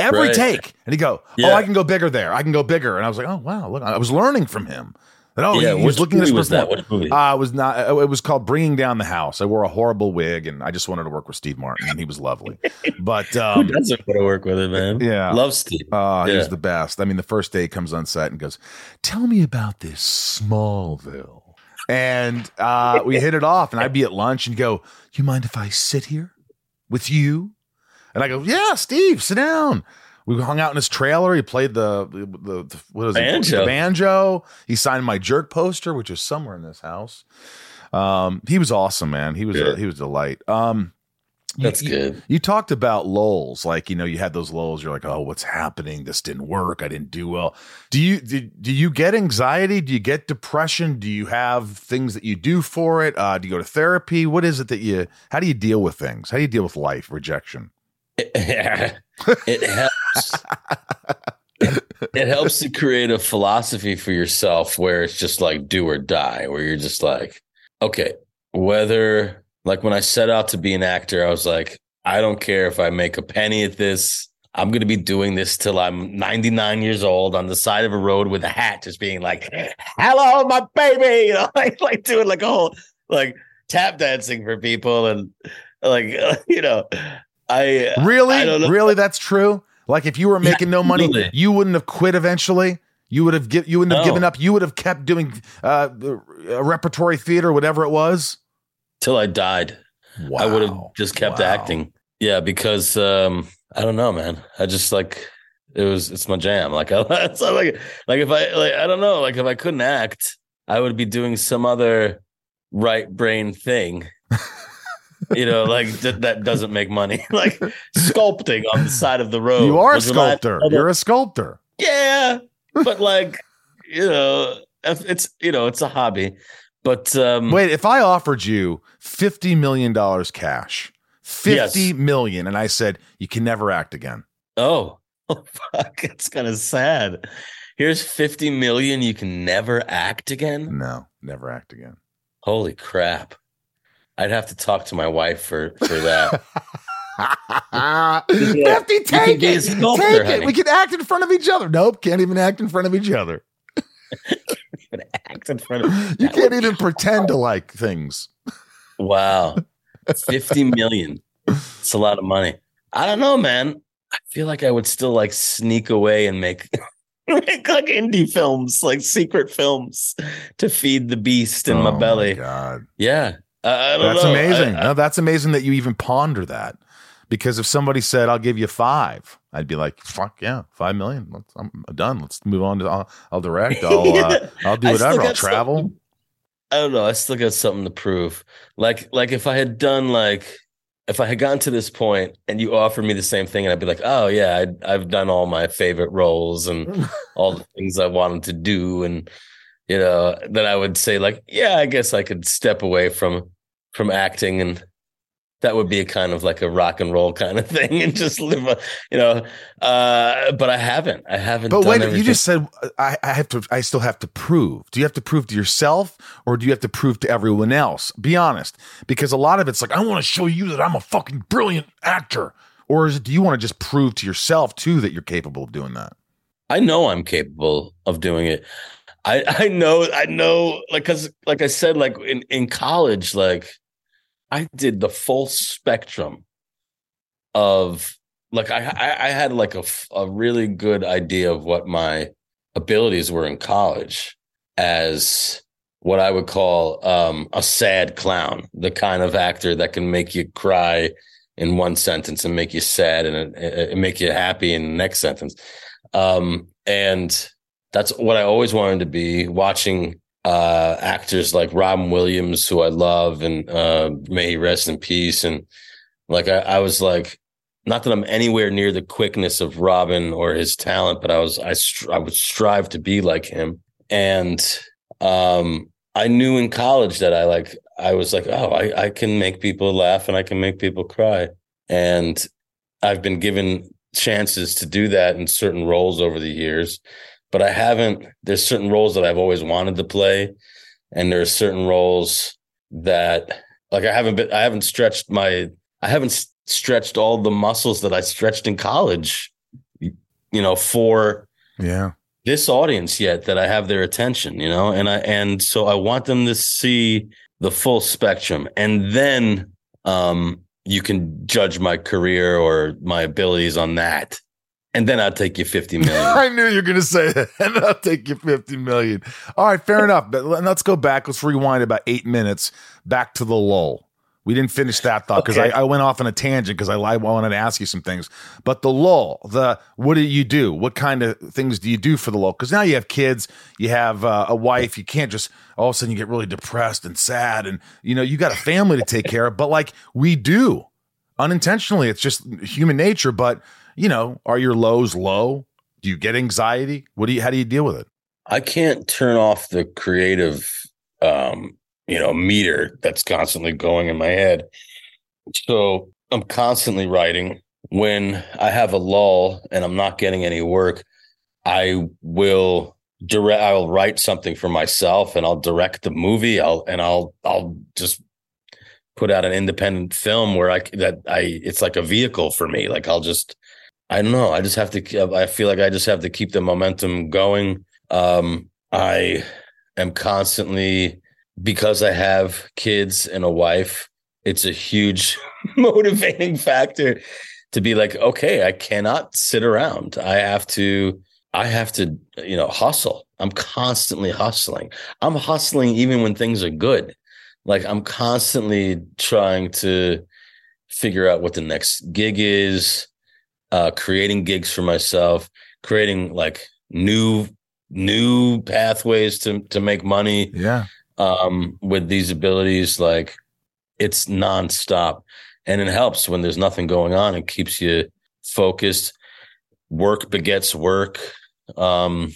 every Right. take, and he'd go, oh, I can go bigger there, I can go bigger, and I was like, oh wow, look, I was learning from him. That oh, yeah. he, he was looking at this was that? What movie? Uh, it was not. It was called Bringing Down the House. I wore a horrible wig, and I just wanted to work with Steve Martin, and he was lovely. But Who um, doesn't want to work with it, man? Yeah. love Steve. uh, Yeah. was the best. I mean, the first day he comes on set and goes, "Tell me about this Smallville," and uh, we hit it off. And I'd be at lunch and go, "You mind if I sit here with you?" And I go, "Yeah, Steve, sit down." We hung out in his trailer. He played the the, the, what is it? Banjo. The banjo. He signed my jerk poster, which is somewhere in this house. Um, he was awesome, man. He was a, he was a delight. Um, you- That's you- good. you talked about lulls, like you know, you had those lulls. You're like, oh, what's happening? This didn't work. I didn't do well. Do you do, do you get anxiety? Do you get depression? Do you have things that you do for it? Uh, do you go to therapy? What is it that you? How do you deal with things? How do you deal with life rejection? it helps. it helps to create a philosophy for yourself where it's just like do or die, where you're just like, okay, whether like when I set out to be an actor, I was like, I don't care if I make a penny at this. I'm going to be doing this till I'm 99 years old on the side of a road with a hat, just being like, hello, my baby, you know, like, like doing like a whole, like tap dancing for people. And like, you know, I, Really, I really, that's true. Like if you were making no money, Absolutely. you wouldn't have quit eventually. You would have give, you wouldn't have No. given up. You would have kept doing uh, a repertory theater, whatever it was. till I died. I would have just kept Wow. acting. Yeah, because um, I don't know, man. I just like it was. It's my jam. Like I, not like like if I like I don't know. Like if I couldn't act, I would be doing some other right brain thing. you know, like that that doesn't make money. like sculpting on the side of the road. You are a sculptor. You're a sculptor. yeah, but like you know, it's you know, it's a hobby. But um, Wait, if I offered you fifty million dollars cash, fifty Yes. million, and I said you can never act again. Oh, oh fuck. It's kind of sad. Here's 50 million. You can never act again. No, never act again. Holy crap. I'd have to talk to my wife for, for that. Fifty, You take it, sculptor, take it. We can act in front of each other. Nope, can't even act in front of each other. even act in front of You can't even pretend to like things. Wow. 50 million. It's a lot of money. I don't know, man. I feel like I would still like sneak away and make make like indie films, like secret films to feed the beast in my Oh belly. God. Yeah. I, I don't That's know. amazing. I- I- no, that's amazing that you even ponder that. Because if somebody said, "I'll give you five, I'd be like, "Fuck yeah, five million. Let's, I'm done. Let's move on to. I'll, I'll direct. I'll, uh, I'll do whatever. I'll travel." something- I don't know. I still got something to prove. Like, like if I had done like, if I had gotten to this point and you offered me the same thing, and I'd be like, oh yeah, I'd, I've done all my favorite roles and all the things I wanted to do, and you know, then I would say like, yeah, I guess I could step away from from acting and. That would be a kind of like a rock and roll kind of thing, and just live, a, you know. Uh, but I haven't. I haven't. But wait, you just said I, I have to. I still have to prove. Do you have to prove to yourself, or do you have to prove to everyone else? Be honest, because a lot of it's like I want to show you that I'm a fucking brilliant actor, or is it, do you want to just prove to yourself too that you're capable of doing that? I know I'm capable of doing it. I I know I know like cuz like I said like in in college like I did the full spectrum of like I I, I had like a a really good idea of what my abilities were in college as what I would call um a sad clown, the kind of actor that can make you cry in one sentence and make you sad and, and make you happy in the next sentence. Um, and that's what I always wanted to be. Watching uh, actors like Robin Williams, who I love, and uh, may he rest in peace. And like I, I was like, not that I'm anywhere near the quickness of Robin or his talent, but I was I I would strive to be like him. And um, I knew in college that I like I was like, oh, I, I can make people laugh and I can make people cry. And I've been given chances to do that in certain roles over the years but i haven't there's certain roles that i've always wanted to play. And there are certain roles that like i haven't been i haven't stretched my i haven't stretched all the muscles that i stretched in college you know for Yeah. this audience yet that I have their attention, you know, and I and so I want them to see the full spectrum, and then um, you can judge my career or my abilities on that, and then I'll take you fifty million. I knew you were going to say that. And I'll take you 50 million. All right, fair enough. But let- let's go back. Let's rewind about eight minutes back to the lull. We didn't finish that thought because Okay. I, I went off on a tangent because I, I wanted to ask you some things. But the lull, the what do you do? What kind of things do you do for the lull? Because now you have kids, you have uh, a wife. You can't just all of a sudden you get really depressed and sad, and you know you got a family to take care of. But like we do, unintentionally, it's just human nature. But you know, are your lows low? Do you get anxiety? What do you? How do you deal with it? I can't turn off the creative, um, you know, meter that's constantly going in my head. So I'm constantly writing. When I have a lull and I'm not getting any work, I will direct. I'll write something for myself, and I'll direct the movie. I'll and I'll I'll just put out an independent film where I that I it's like a vehicle for me. Like I'll just I don't know. I just have to. I feel like I just have to keep the momentum going. Um, I am constantly because I have kids and a wife. It's a huge motivating factor to be like, okay, I cannot sit around. I have to. I have to, you know, hustle. I'm constantly hustling. I'm hustling even when things are good. Like I'm constantly trying to figure out what the next gig is uh, creating gigs for myself, creating like new new pathways to to make money Yeah, um, with these abilities. Like it's nonstop, and it helps when there's nothing going on. It keeps you focused. Work begets work. Um,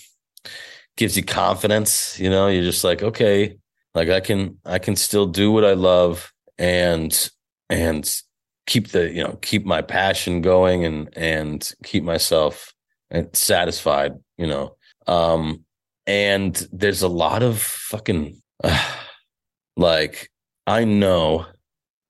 gives you confidence. You know, you're just like, okay, like I can I can still do what I love and and keep the you know keep my passion going and and keep myself uh, satisfied you know. Um and there's a lot of fucking like i know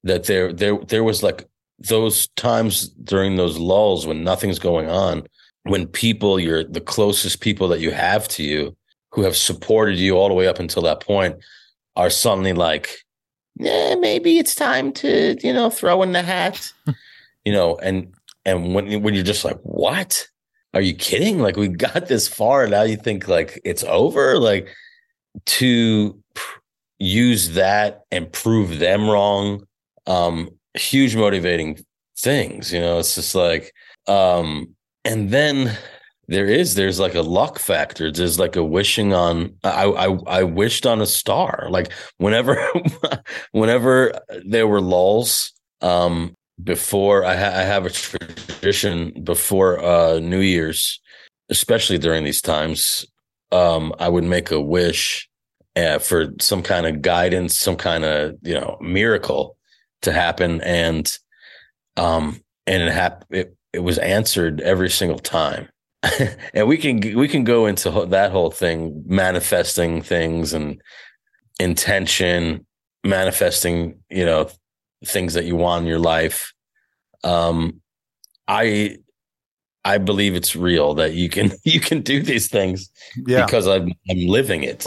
that there there there was like those times during those lulls when nothing's going on when people you're the closest people that you have to you who have supported you all the way up until that point are suddenly like, yeah, maybe it's time to, you know, throw in the hat, you know, and and when when you're just like, what? Are you kidding? Like we got this far, now you think like it's over? Like to use that and prove them wrong, um, huge motivating things. You know, it's just like, um, and then there is there's like a luck factor. There's like a wishing on i i, I wished on a star. Like whenever whenever there were lulls um before I, ha- I have a tradition before uh new year's especially during these times um i would make a wish uh, for some kind of guidance some kind of you know miracle to happen. And um and it hap- it, it was answered every single time and we can we can go into that whole thing manifesting things and intention manifesting you know things that you want in your life um i i believe it's real that you can you can do these things Yeah. because i'm i'm living it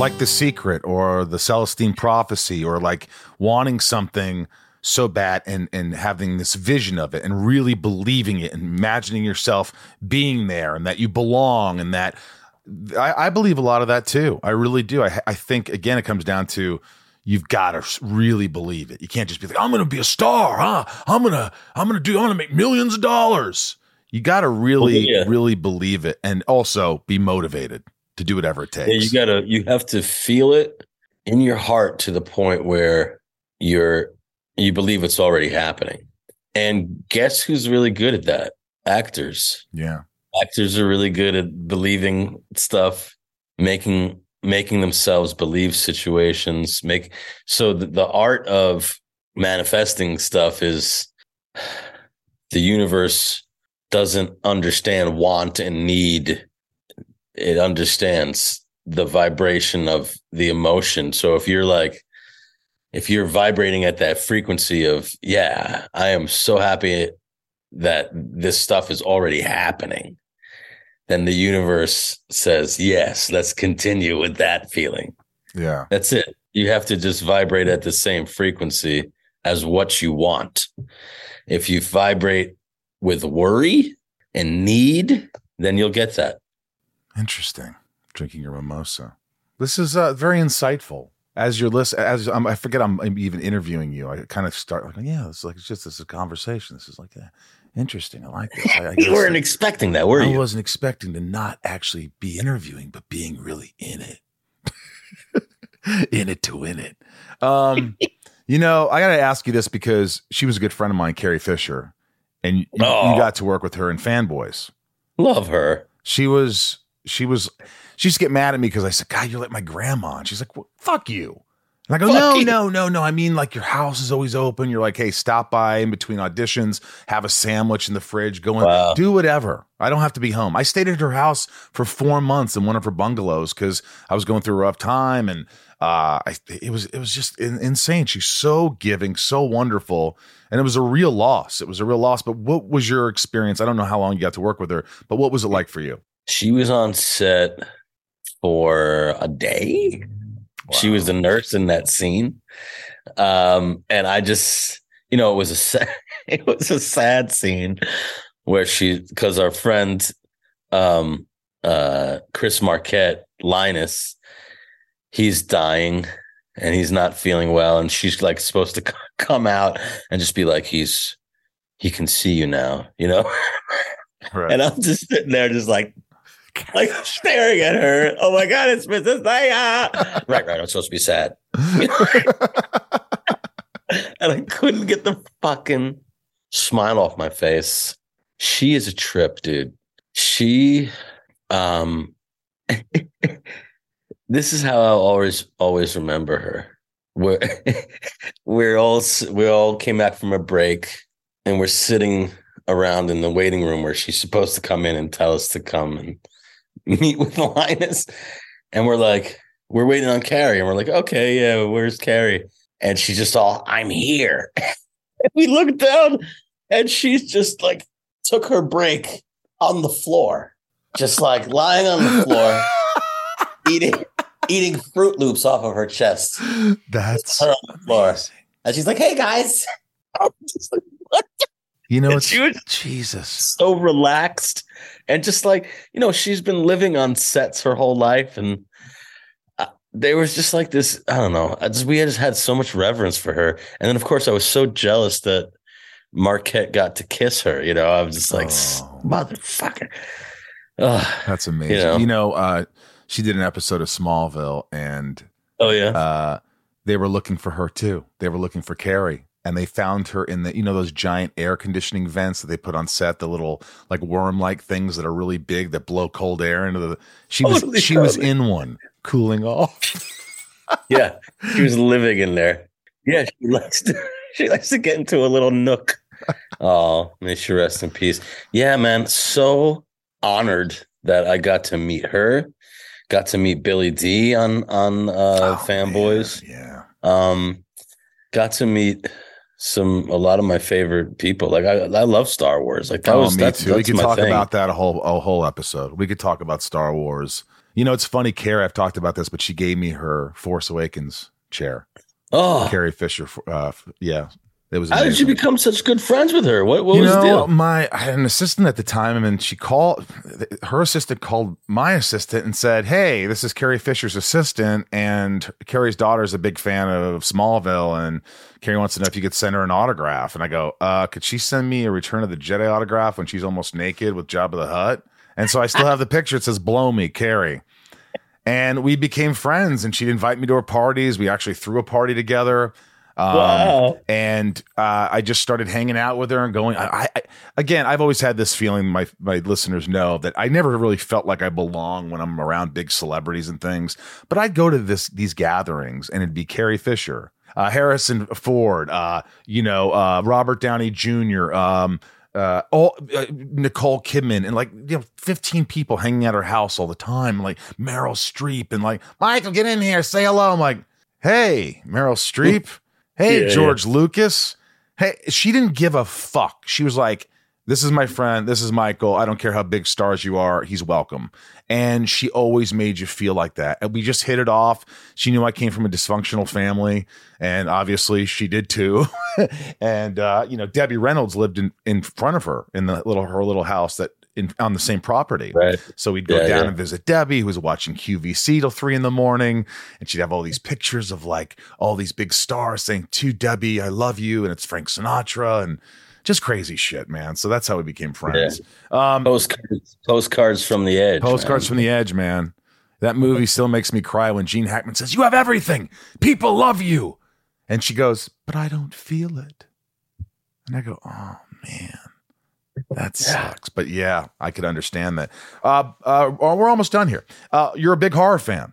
Like The Secret or The Celestine Prophecy or like wanting something so bad and and having this vision of it and really believing it and imagining yourself being there and that you belong and that I, I believe a lot of that too. I really do. I I think again it comes down to you've got to really believe it. You can't just be like I'm going to be a star, huh? I'm going to I'm going to do I'm going to make millions of dollars. You got to really Yeah. really believe it and also be motivated to do whatever it takes. Yeah, you gotta you have to feel it in your heart to the point where you're you believe it's already happening. And guess who's really good at that? Actors. yeah. Actors are really good at believing stuff, making making themselves believe situations, make so the, the art of manifesting stuff is the universe doesn't understand want and need it understands the vibration of the emotion. So if you're like, if you're vibrating at that frequency of, yeah, I am so happy that this stuff is already happening, then the universe says, yes, let's continue with that feeling. Yeah. That's it. You have to just vibrate at the same frequency as what you want. If you vibrate with worry and need, then you'll get that. Interesting. Drinking your mimosa. This is uh, very insightful. As you're listening, as um, I forget, I'm, I'm even interviewing you. I kind of start like, yeah, it's like it's just this is a conversation. This is like uh, interesting. I like this. I, I you weren't expecting that, were I you? wasn't expecting to not actually be interviewing, but being really in it, in it to win it. Um, you know, I got to ask you this because she was a good friend of mine, Carrie Fisher, and you, you Oh. got to work with her in Fanboys. Love her. She was, she was, she used to get mad at me because I said, God, you're like my grandma. And she's like, well, fuck you. And I go, Fuck no, you. no, no, no. I mean, like your house is always open. You're like, hey, stop by in between auditions, have a sandwich in the fridge, go in, Wow. do whatever. I don't have to be home. I stayed at her house for four months in one of her bungalows because I was going through a rough time, and uh, I, it was it was just in, insane. She's so giving, so wonderful, and it was a real loss. It was a real loss. But what was your experience? I don't know how long you got to work with her, but what was it like for you? She was on set for a day. She was the nurse in that scene. Um, and I just, you know, it was a sad, it was a sad scene where she, because our friend um, uh, Chris Marquette, Linus, he's dying and he's not feeling well, and she's like supposed to come out and just be like, he's he can see you now, you know. Right. And I'm just sitting there, just like, like staring at her. Oh my god, it's Mrs. Leia. right, right. I'm supposed to be sad, and I couldn't get the fucking smile off my face. She is a trip, dude. She, um, this is how I'll always always remember her. We're we're all we all came back from a break, and we're sitting around in the waiting room where she's supposed to come in and tell us to come and meet with Linus. And we're like, we're waiting on Carrie. And we're like, okay, yeah, where's Carrie? And she's just all, I'm here. we look down and she's just like took her break on the floor, just like lying on the floor, eating eating Fruit Loops off of her chest. That's her on the floor. And she's like, hey guys. I'm just like, what? you know And it's she was Jesus. so relaxed and just like you know she's been living on sets her whole life and uh, there was just like this i don't know I just, we just had so much reverence for her and then of course i was so jealous that marquette got to kiss her you know i was just like Oh. motherfucker Ugh. That's amazing. You know? You know, uh, she did an episode of Smallville, and oh yeah uh, they were looking for her too. They were looking for Carrie, and they found her in the you know those giant air conditioning vents that they put on set, the little like worm like things that are really big that blow cold air into the. She was Totally, she was in one, cooling off. yeah she was living in there. Yeah she likes to she likes to get into a little nook. Oh may she rest in peace. Yeah man so honored that i got to meet her got to meet billy dee on on uh Oh, fanboys. man, um got to meet some a lot of my favorite people like i i love star wars like that oh, was me that's, too. We that's could talk thing. about that a whole a whole episode. We could talk about Star Wars. You know, it's funny, Carrie. I've talked about this, but she gave me her Force Awakens chair. oh Carrie Fisher. Uh, yeah, was. how did you become such good friends with her what, what you was know, the deal my I had an assistant at the time, and she called her assistant called my assistant and said, "Hey, this is Carrie Fisher's assistant, and Carrie's daughter is a big fan of Smallville, and Carrie wants to know if you could send her an autograph." And I go, "Uh, could she send me a Return of the Jedi autograph when she's almost naked with Jabba the Hutt?" And so I still have the picture. It says, "Blow me, Carrie." And we became friends, and she'd invite me to her parties. We actually threw a party together. Um, Wow. And uh, I just started hanging out with her and going. I, I again, I've always had this feeling. My my listeners know that I never really felt like I belong when I'm around big celebrities and things. But I'd go to this these gatherings, and it'd be Carrie Fisher, uh, Harrison Ford, uh, you know, uh, Robert Downey Jr. Um, uh, all uh, Nicole Kidman and like you know, fifteen people hanging at her house all the time, like Meryl Streep and like Michael, get in here, say hello. I'm like, hey, Meryl Streep, hey, Yeah, yeah. George Lucas. Hey, she didn't give a fuck. She was like, this is my friend. This is Michael. I don't care how big stars you are. He's welcome. And she always made you feel like that. And we just hit it off. She knew I came from a dysfunctional family. And obviously she did too. and, uh, you know, Debbie Reynolds lived in, in front of her in the little, her little house that in, on the same property. Right. So we'd go Yeah, down yeah. and visit Debbie, who was watching QVC till three in the morning. And she'd have all these pictures of like all these big stars saying to Debbie, I love you. And it's Frank Sinatra and just crazy shit, man. So that's how we became friends. Um, postcards postcards from the edge postcards man. from the edge, man. That movie still makes me cry when Gene Hackman says, You have everything. People love you. And she goes, But I don't feel it. And I go, Oh, man. That sucks. But yeah, I could understand that. Uh, uh, we're almost done here. Uh, you're a big horror fan.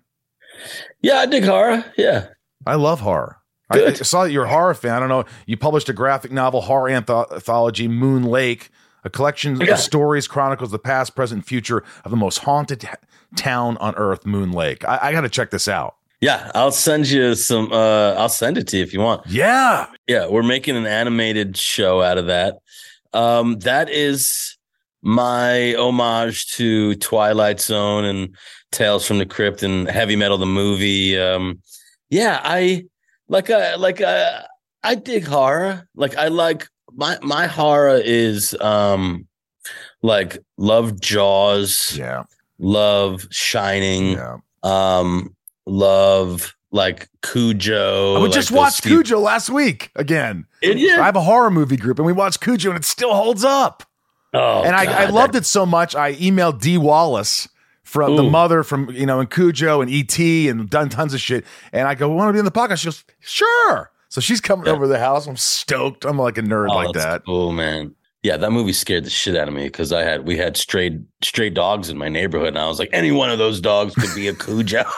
yeah i dig horror yeah I love horror. I, I saw that you're a horror fan. I don't know. You published a graphic novel, horror anthology, Moon Lake, a collection Yeah. of stories, chronicles the past, present, future of the most haunted town on earth, Moon Lake. I, I got to check this out. yeah i'll send you some uh i'll send it to you if you want Yeah. yeah we're making an animated show out of that um that is my homage to twilight zone and tales from the crypt and heavy metal the movie um yeah i like i like i i dig horror like i like my my horror is um Like love Jaws, Yeah. love Shining, Yeah. um, love like Cujo. I like just watched Steve- Cujo last week again. I have a horror movie group and we watched Cujo and it still holds up. Oh, and I, I God, loved that- it so much. I emailed Dee Wallace from the mother from you know and Cujo and ET and done tons of shit. And I go, want to be in the podcast? She goes, sure. So she's coming Yeah. over to the house. I'm stoked. I'm like a nerd Oh, like that. Cool, man. Yeah, that movie scared the shit out of me because I had we had stray stray dogs in my neighborhood, and I was like, any one of those dogs could be a Cujo.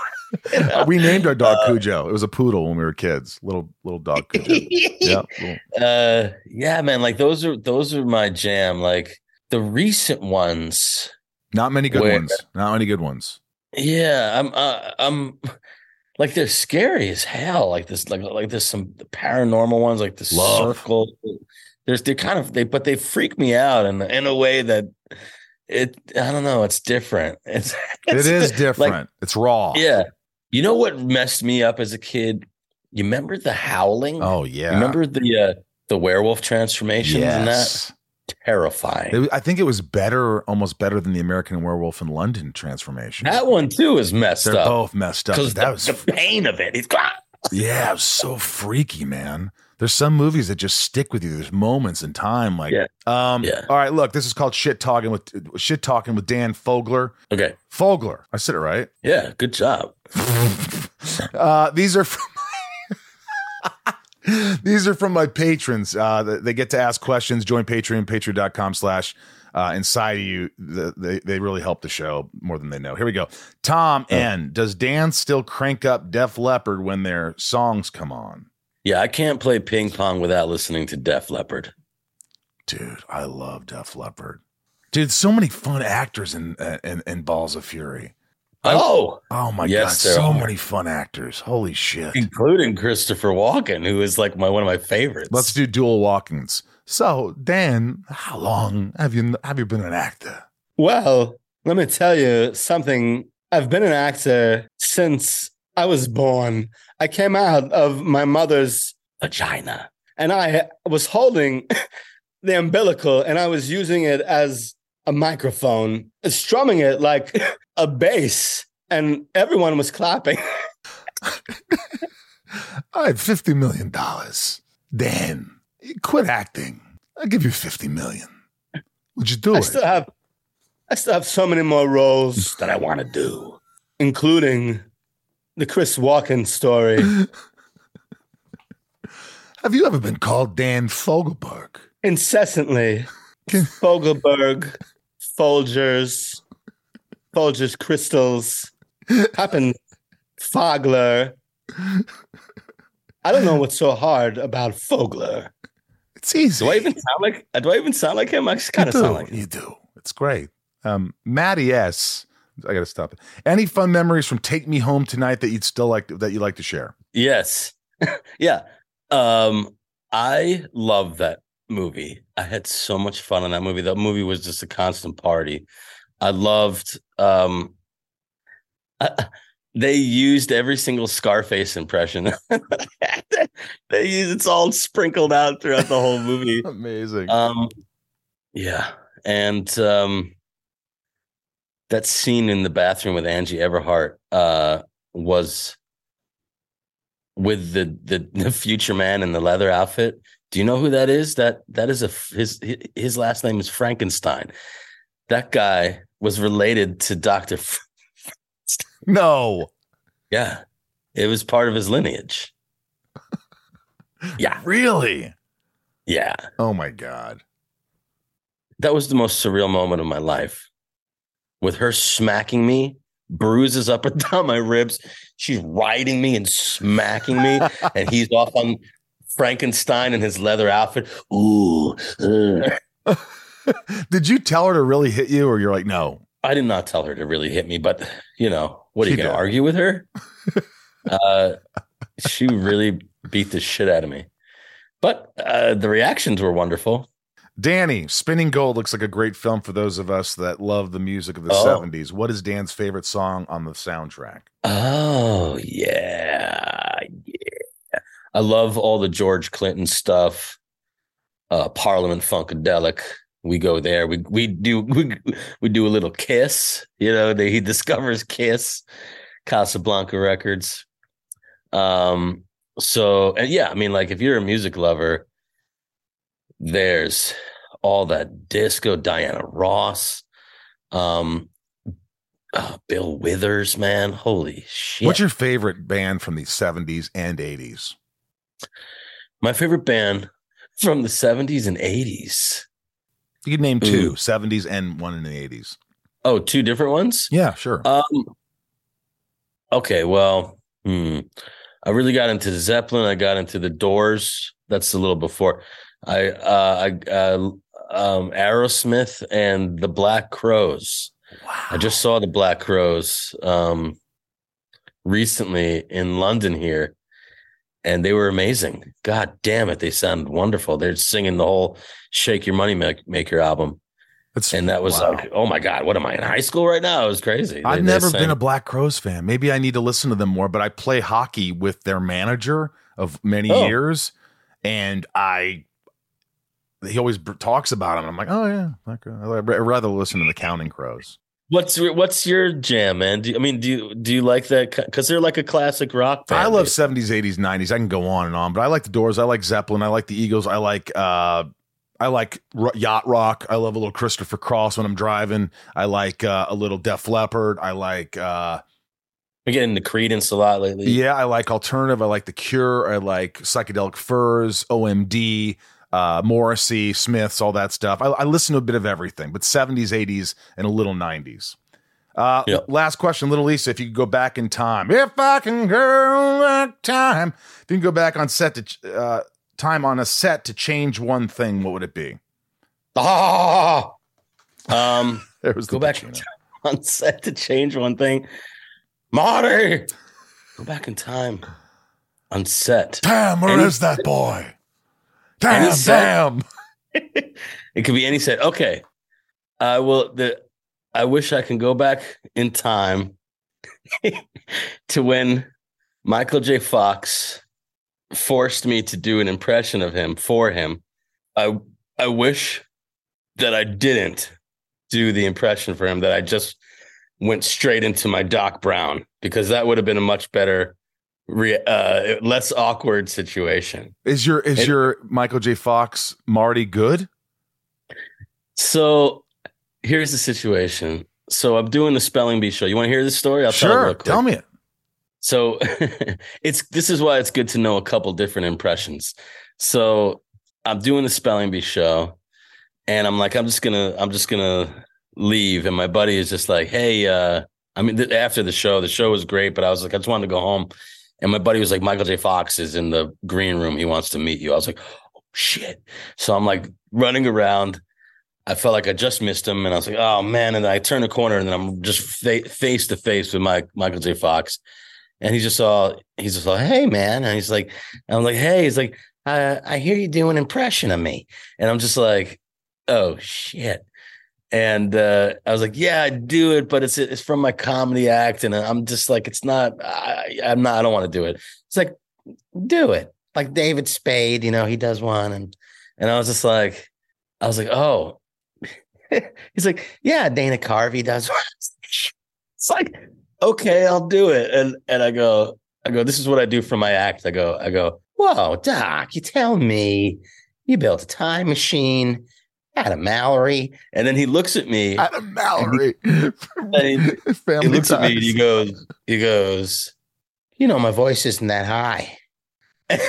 Uh, we named our dog Cujo. It was a poodle when we were kids. Little little dog Cujo. yeah. little- uh yeah man like those are those are my jam like the recent ones Not many good Where- ones. Not many good ones. yeah i'm uh, i'm like they're scary as hell like this like like there's some paranormal ones like the Love. circle there's they're kind of they but they freak me out in in a way that it i don't know it's different it's, It it's is like- different. it's raw. yeah you know what messed me up as a kid you remember the howling Oh yeah. remember the uh the werewolf transformations and that Yes. terrifying I think it was better, almost better than the American Werewolf in London transformation. That one too is messed up. They're both messed up. Because That the, was the pain of it. He's yeah, it was so freaky, man. There's some movies that just stick with you. There's moments in time, like Yeah. um. Yeah. All right, look, this is called shit talking with shit talking with Dan Fogler. Okay. Fogler, I said it right. Yeah. Good job. Uh, these are from these are from my patrons. Uh, they- get to ask questions. Join Patreon, patreon.com slash uh, inside of you. The, they, they really help the show more than they know. Here we go. Tom N. Does Dan still crank up Def Leppard when their songs come on? Yeah, I can't play ping pong without listening to Def Leppard. Dude, I love Def Leppard. Dude, so many fun actors in uh, in, in Balls of Fury. Oh, Oh my Yes, god, so are. many fun actors. Holy shit. including Christopher Walken, who is like my one of my favorites. Let's do dual Walkens. So, Dan, how long have you have you been an actor? Well, let me tell you something. I've been an actor since I was born. I came out of my mother's vagina. and I was holding the umbilical and I was using it as a microphone, strumming it like a bass, and everyone was clapping. I have fifty million dollars. Dan, quit acting. I'll give you fifty million. Would you do I it? still have I still have so many more roles that I want to do. including the Chris Walken story. have you ever been called Dan Fogelberg? incessantly. Fogelberg, Folgers, Folgers Crystals, Happen Fogler. I don't know what's so hard about Fogler. It's easy. Do I even sound like? Do I even sound like him? I just kind of sound like him. you do. It's great. Um, Maddie S. I gotta stop it. Any fun memories from Take Me Home tonight that you'd still like that you like to share? Yes. yeah. Um, I love that movie. I had so much fun on that movie. That movie was just a constant party. I loved um they used every single Scarface impression. they used it's all sprinkled out throughout the whole movie. Amazing. Um yeah. And um that scene in the bathroom with Angie Everhart uh was with the, the the future man in the leather outfit. Do you know who that is? That that is a his his last name is Frankenstein. That guy was related to Doctor. No. yeah, it was part of his lineage. Yeah, Really? yeah. Oh my god. That was the most surreal moment of my life. With her smacking me, bruises up and down my ribs. She's riding me and smacking me, and he's off on Frankenstein in his leather outfit. Ooh. Did you tell her to really hit you, or you're like, no? I did not tell her to really hit me, but you know, what are She you going to argue with her? uh, she really beat the shit out of me. But uh, the reactions were wonderful. Danny, Spinning Gold looks like a great film for those of us that love the music of the Oh. 70s. What is Dan's favorite song on the soundtrack? Oh yeah, yeah. I love all the George Clinton stuff. Uh, Parliament Funkadelic. we go there. We we do we, we do a little kiss. You know, they, he discovers Kiss, Casablanca Records. Um. So and yeah, I mean, like if you're a music lover, there's all that disco, Diana Ross, um, uh, Bill Withers, man, holy shit! What's your favorite band from the 70s and 80s? My favorite band from the 70s and 80s. You could name two, Ooh. 70s and one in the 80s. Oh, two different ones? Yeah, sure. Um Okay, well, hmm. I really got into Zeppelin, I got into the Doors. That's a little before. I uh I uh um Aerosmith and the Black Crowes. Wow. I just saw the Black Crowes um recently in London here and they were amazing. God damn it, they sounded wonderful. They're singing the whole "Shake Your Money Make- Maker" album, That's, and that was wow. like, oh my god, what am I in high school right now? It was crazy. I've they, never they been a Black Crowes fan. Maybe I need to listen to them more. But I play hockey with their manager of many oh. years, and I. He always talks about them. I'm like, oh yeah, I'd rather listen to the Counting Crows. What's what's your jam, man? Do you, I mean, do you do you like that? Because they're like a classic rock band. I love seventies, eighties, nineties. I can go on and on, but I like the Doors. I like Zeppelin. I like the Eagles. I like uh, I like r- yacht rock. I love a little Christopher Cross when I'm driving. I like uh, a little Def Leppard. I like. uh I'm getting into Creedence a lot lately. Yeah, I like alternative. I like the Cure. I like psychedelic furs. OMD uh, Morrissey, Smiths, all that stuff. I, I listen to a bit of everything, but 70s, 80s, and a little 90s. Uh, yep. Last question, little Lisa. If you could go back in time, if I can go back time, if you can go back on set to uh, time on a set to change one thing, what would it be? Ah, um, there was go back on set to change one thing. Marty, go back in time on set. Damn, where is that boy? Damn, damn. it could be any set. Okay. I will the I wish I can go back in time to when Michael J. Fox forced me to do an impression of him for him. I I wish that I didn't do the impression for him, that I just went straight into my Doc Brown because that would have been a much better re- uh, less awkward situation. Is your is it, your Michael J. Fox Marty good? So here's the situation. So I'm doing the spelling bee show. You want to hear this story? I'll sure. Tell, tell me it. So it's this is why it's good to know a couple different impressions. So I'm doing the spelling bee show, and I'm like, I'm just gonna, I'm just gonna leave. And my buddy is just like, hey, uh, I mean, th- after the show, the show was great, but I was like, I just wanted to go home. And my buddy was like, Michael J. Fox is in the green room. He wants to meet you. I was like, oh, shit. So I'm like running around. I felt like I just missed him. And I was like, oh, man. And I turn the corner and then I'm just fa- face to face with my Michael J. Fox. And he just saw, he's just like, hey, man. And he's like, I'm like, hey, he's like, I, I hear you do an impression of me. And I'm just like, oh, shit. And uh, I was like, "Yeah, I do it, but it's it's from my comedy act, and I'm just like, it's not. I, I'm not. I don't want to do it." It's like, do it, like David Spade. You know, he does one, and and I was just like, I was like, oh. He's like, yeah, Dana Carvey does one. it's like, okay, I'll do it, and and I go, I go, this is what I do for my act. I go, I go, whoa, Doc, you tell me you built a time machine Adam Mallory. And then he looks at me. Adam Mallory. And he, he looks ties. at me and he goes, he goes, you know, my voice isn't that high. And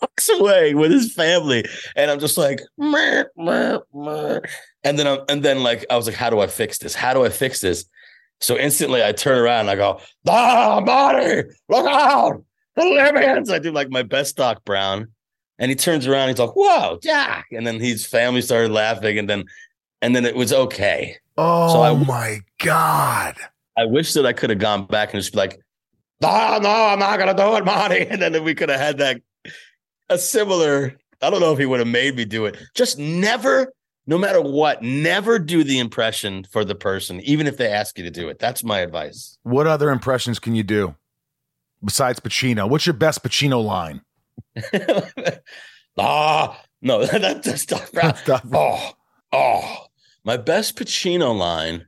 walks away with his family. And I'm just like, meh, meh, meh. and then I'm, and then like I was like, how do I fix this? How do I fix this? So instantly I turn around and I go, ah, Marty, look out, the Libyans. I do like my best Doc Brown. And he turns around, he's like, "Whoa, Jack!" And then his family started laughing, and then, and then it was okay. Oh so I, oh my god! I wish that I could have gone back and just be like, "No, no, I'm not gonna do it, Marty." And then we could have had that a similar. I don't know if he would have made me do it. Just never, no matter what, never do the impression for the person, even if they ask you to do it. That's my advice. What other impressions can you do besides Pacino? What's your best Pacino line? ah, no, that, that's Doc Brown. oh, Oh, my best Pacino line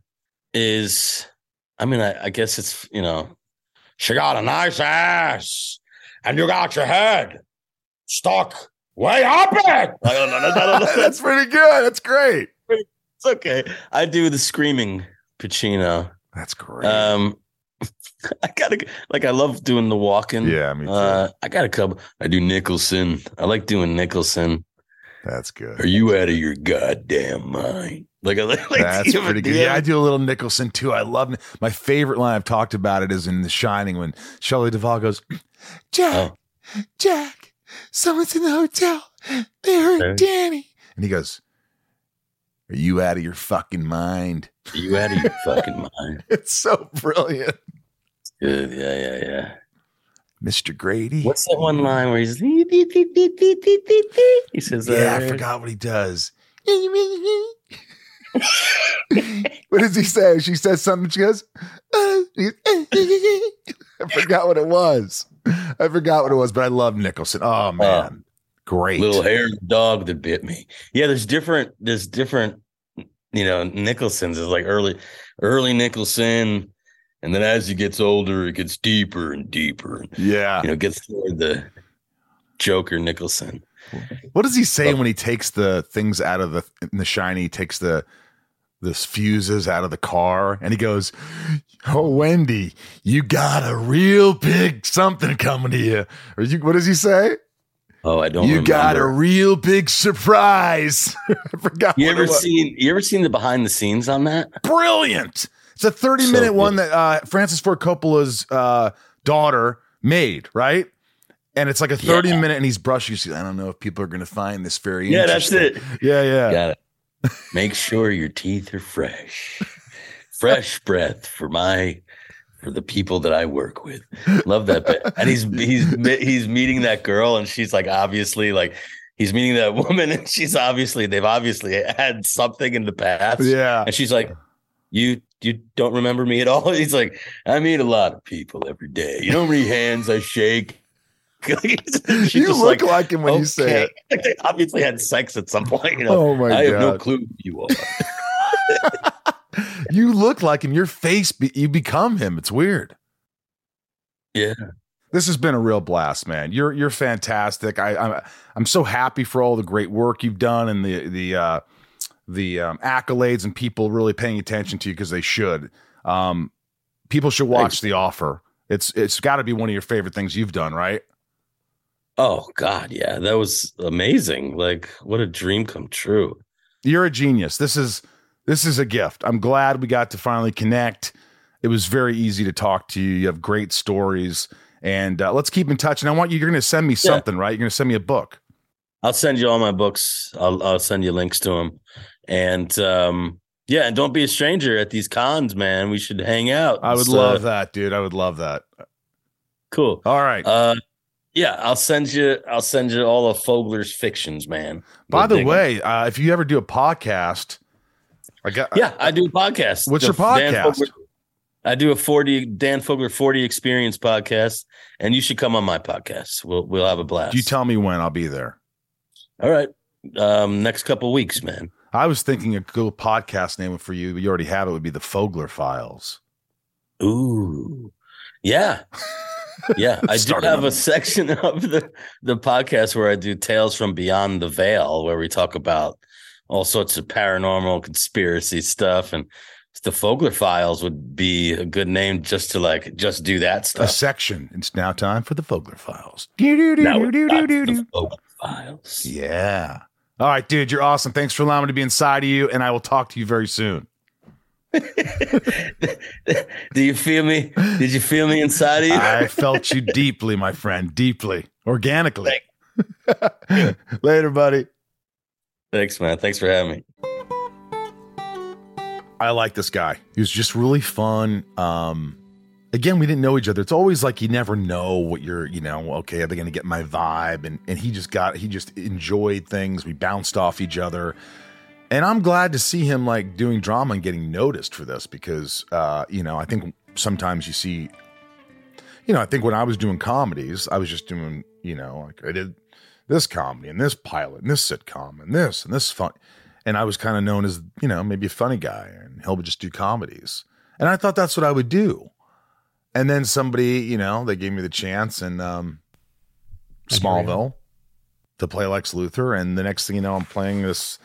is, I mean, I, I guess it's you know, she got a nice ass, and you got your head stuck way up it. That's pretty good. That's great. It's okay. I do the screaming Pacino. That's great. Um, I gotta like I love doing the walking. Yeah, me too. Uh, I got a couple. I do Nicholson. I like doing Nicholson. That's good. Are you out of your goddamn mind? Like, I like That's pretty good. Yeah, I do a little Nicholson too. I love my favorite line. I've talked about it is in The Shining when Shelley Duvall goes, "Jack, Oh. Jack, someone's in the hotel. They heard Okay. Danny," and he goes, "Are you out of your fucking mind?" Are you out of your fucking mind? It's so brilliant, Good. Yeah, yeah, yeah. Mr. Grady. What's that one line where he's he says, yeah, uh, I forgot what he does. what does he say? She says something. She goes, "Uh," I forgot what it was. I forgot what it was, but I love Nicholson. Oh man, great. little hairy dog that bit me. Yeah, there's different. There's different. You know, Nicholson's is like early, early Nicholson, and then as he gets older, it gets deeper and deeper. Yeah. you know, gets toward the Joker Nicholson. What does he say when he takes the things out of the in the shiny? Takes the the fuses out of the car, and he goes, "Oh, Wendy, you got a real big something coming to you." Or you, what does he say? Oh, I don't. you got a real big surprise. I forgot. You what ever seen? You ever seen the behind the scenes on that? Brilliant. It's a 30 So minute good. one that uh, Francis Ford Coppola's uh, daughter made, right? And it's like a 30 Yeah. minute, and he's brushing. She's, I don't know if people are going to find this very Yeah, that's it. Yeah, yeah. Got it. Make sure your teeth are fresh. Fresh breath for my for the people that I work with. Love that bit. And he's he's he's meeting that girl and she's like obviously like he's meeting that woman and she's obviously they've obviously had something in the past. Yeah. And she's like you you don't remember me at all? He's like, I meet a lot of people every day. You know how many hands I shake? You look like him when you say it. Like they obviously had sex at some point. You know, Oh my I have no clue who you are. You look like him. Your face, be, you become him. It's weird. Yeah. This has been a real blast, man. You're you're fantastic. I I'm, I'm so happy for all the great work you've done and the the uh, the um, accolades and people really paying attention to you because they should. Um, people should watch Thanks. The Offer. It's it's got to be one of your favorite things you've done, right? Oh God, yeah, that was amazing. Like, what a dream come true. You're a genius. This is this is a gift. I'm glad we got to finally connect. It was very easy to talk to you. You have great stories, and uh, let's keep in touch. And I want you. You're going to send me something, right? You're going to send me a book. I'll send you all my books. I'll I'll send you links to them, and um, yeah, and don't be a stranger at these cons, man. We should hang out. I would It's, love that, dude. I would love that. Cool. All right. Uh, yeah, I'll send you. I'll send you all of Fogler's fictions, man. By the way, uh, if you ever do a podcast, I got yeah, I do podcasts. What's your podcast? Fogler- I do a forty Dan Fogler forty experience podcast, and you should come on my podcast. We'll we'll have a blast. You tell me when I'll be there. All right. Um, next couple weeks, man. I was thinking a cool podcast name for you, but you already have it. Would be the Fogler Files. Ooh, yeah, yeah. I do have a section of the the podcast where I do tales from beyond the veil, where we talk about all sorts of paranormal conspiracy stuff, and the Fogler Files would be a good name just to like just do that stuff. A section. It's now time for the Fogler Files. Now it's time for the Fogler Files. Yeah. All right, dude. You're awesome. Thanks for allowing me to be inside of you, and I will talk to you very soon. Do you feel me? Did you feel me inside of you? I felt you deeply, my friend, deeply, organically. Later, buddy. Thanks, man. Thanks for having me. I like this guy. He was just really fun. Um, again, we didn't know each other. It's always like you never know what you're, you know, okay, are they going to get my vibe? And and he just got, he just enjoyed things. We bounced off each other. And I'm glad to see him like doing drama and getting noticed for this because, uh, you know, I think sometimes you see, you know, I think when I was doing comedies, I was just doing, you know, like I did this comedy and this pilot and this sitcom and this and this fun. and I was kind of known as you know maybe a funny guy, and he'll just do comedies, and I thought that's what I would do. And then somebody, you know, they gave me the chance in um, Smallville to play Lex Luthor, and the next thing you know, I'm playing this.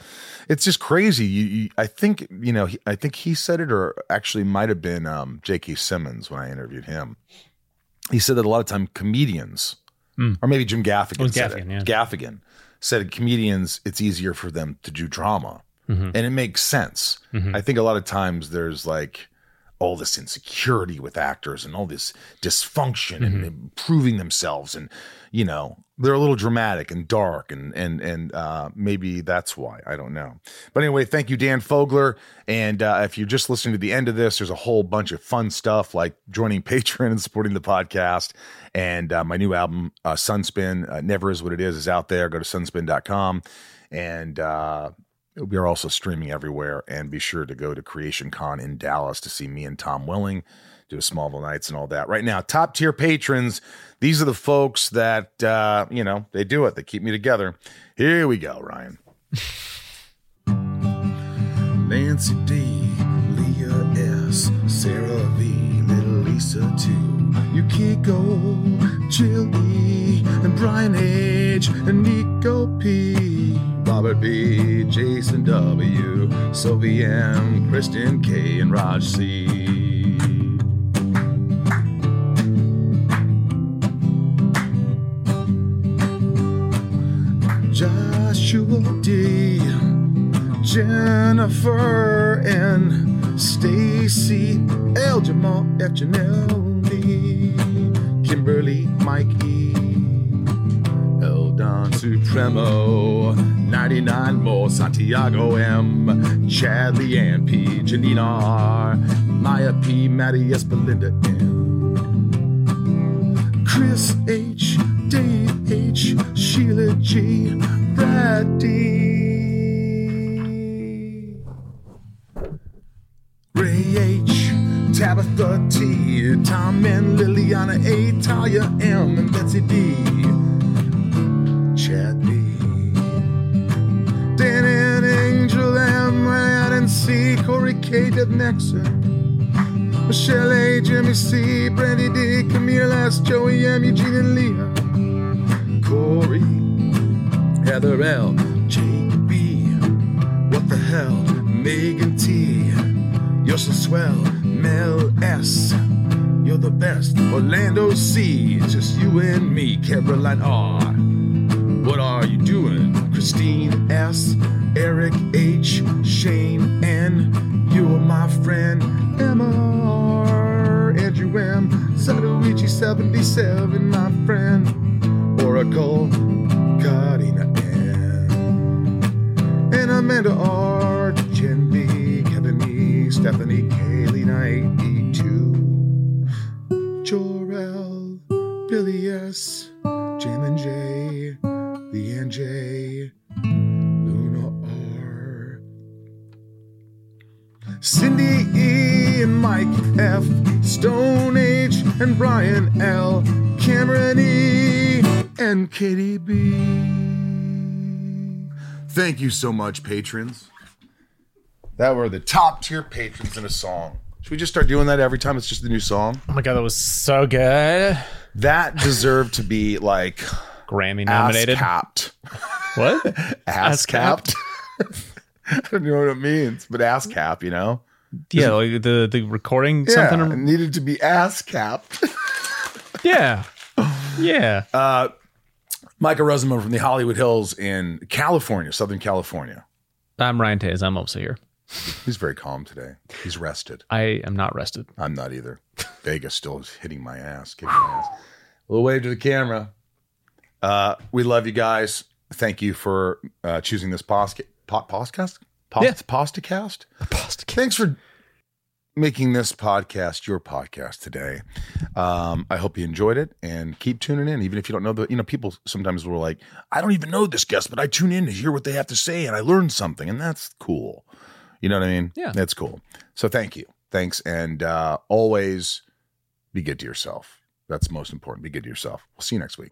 It's just crazy. You, you I think you know. He, I think he said it, or actually might have been um, J.K. Simmons when I interviewed him. He said that a lot of time comedians, Mm. or maybe Jim Gaffigan, said Gaffigan, it. yeah. Gaffigan said comedians, it's easier for them to do drama, Mhm. and it makes sense. Mhm. I think a lot of times there's like all this insecurity with actors and all this dysfunction Mm-hmm. and improving themselves and you know they're a little dramatic and dark and and and uh maybe that's why. I don't know. But anyway thank you dan fogler. And uh if you're just listening to the end of this there's a whole bunch of fun stuff like joining patreon and supporting the podcast. And uh, my new album uh sunspin uh, never is what it is is out there. Go to sunspin.com and uh we are also streaming everywhere, and be sure to go to Creation Con in Dallas to see me and Tom Welling do a Smallville Nights and all that. Right now, top tier patrons, these are the folks that uh, you know they do it. They keep me together. Here we go, Ryan. Nancy D, Leah S, Sarah V, Little Lisa 2, Yukiko, Jill E, and Brian H, and Nico P, Robert B, Jason W, Sylvie M, Kristen K, and Raj C. Joshua D, Jennifer N, Stacy, El Jamal, F. Janelle Lee, Kimberly, Mike E, El Don Supremo, 99 more, Santiago M, Chad Leanne P, Janina R, Maya P, Maddie S, Belinda M. Chris H, Dave H, Sheila G, Brad D, Ray H, Tabitha T, Tom and Liliana A, Talia M, and Betsy D, C, Corey K, Deb Nexon. Michelle A, Jimmy C, Brandy D, Camille S, Joey M, Eugene and Leah, Corey, Heather L, Jake B, what the hell, Megan T, you're so swell, Mel S, you're the best, Orlando C, just you and me, Caroline R, what are you doing, Christine S, Eric H, Shane N, you're my friend, Emma R, Andrew M, Sadoichi 77, my friend, Oracle, Karina N, and Amanda R, Jen B, Kevin E, Stephanie K, Lena 82, Mike F, Stone H and Brian L, Cameron E and Katie B. Thank you so much, patrons. That were the top tier patrons in a song. Should we just start doing that every time it's just a new song? Oh my god, that was so good. That deserved to be like Grammy nominated. capped. What? Ass Ass-capped? capped. I don't know what it means, but ass cap, you know? Yeah, like the the recording Yeah, something. it needed to be ass capped. Yeah. Yeah. Uh, Michael Rosenbaum from the Hollywood Hills in California, Southern California. I'm Ryan Tays. I'm also here. He's very calm today. He's rested. I am not rested. I'm not either. Vegas still is hitting my ass, kicking my ass. A little wave to the camera. Uh, we love you guys. Thank you for uh, choosing this posca- po- podcast. Post- Yeah. Postacast. Thanks for making this podcast your podcast today. Um, I hope you enjoyed it and keep tuning in, even if you don't know the. You know, people sometimes were like, "I don't even know this guest, but I tune in to hear what they have to say, and I learned something, and that's cool." You know what I mean? Yeah. that's cool. So thank you, thanks, and uh, always be good to yourself. That's most important. Be good to yourself. We'll see you next week.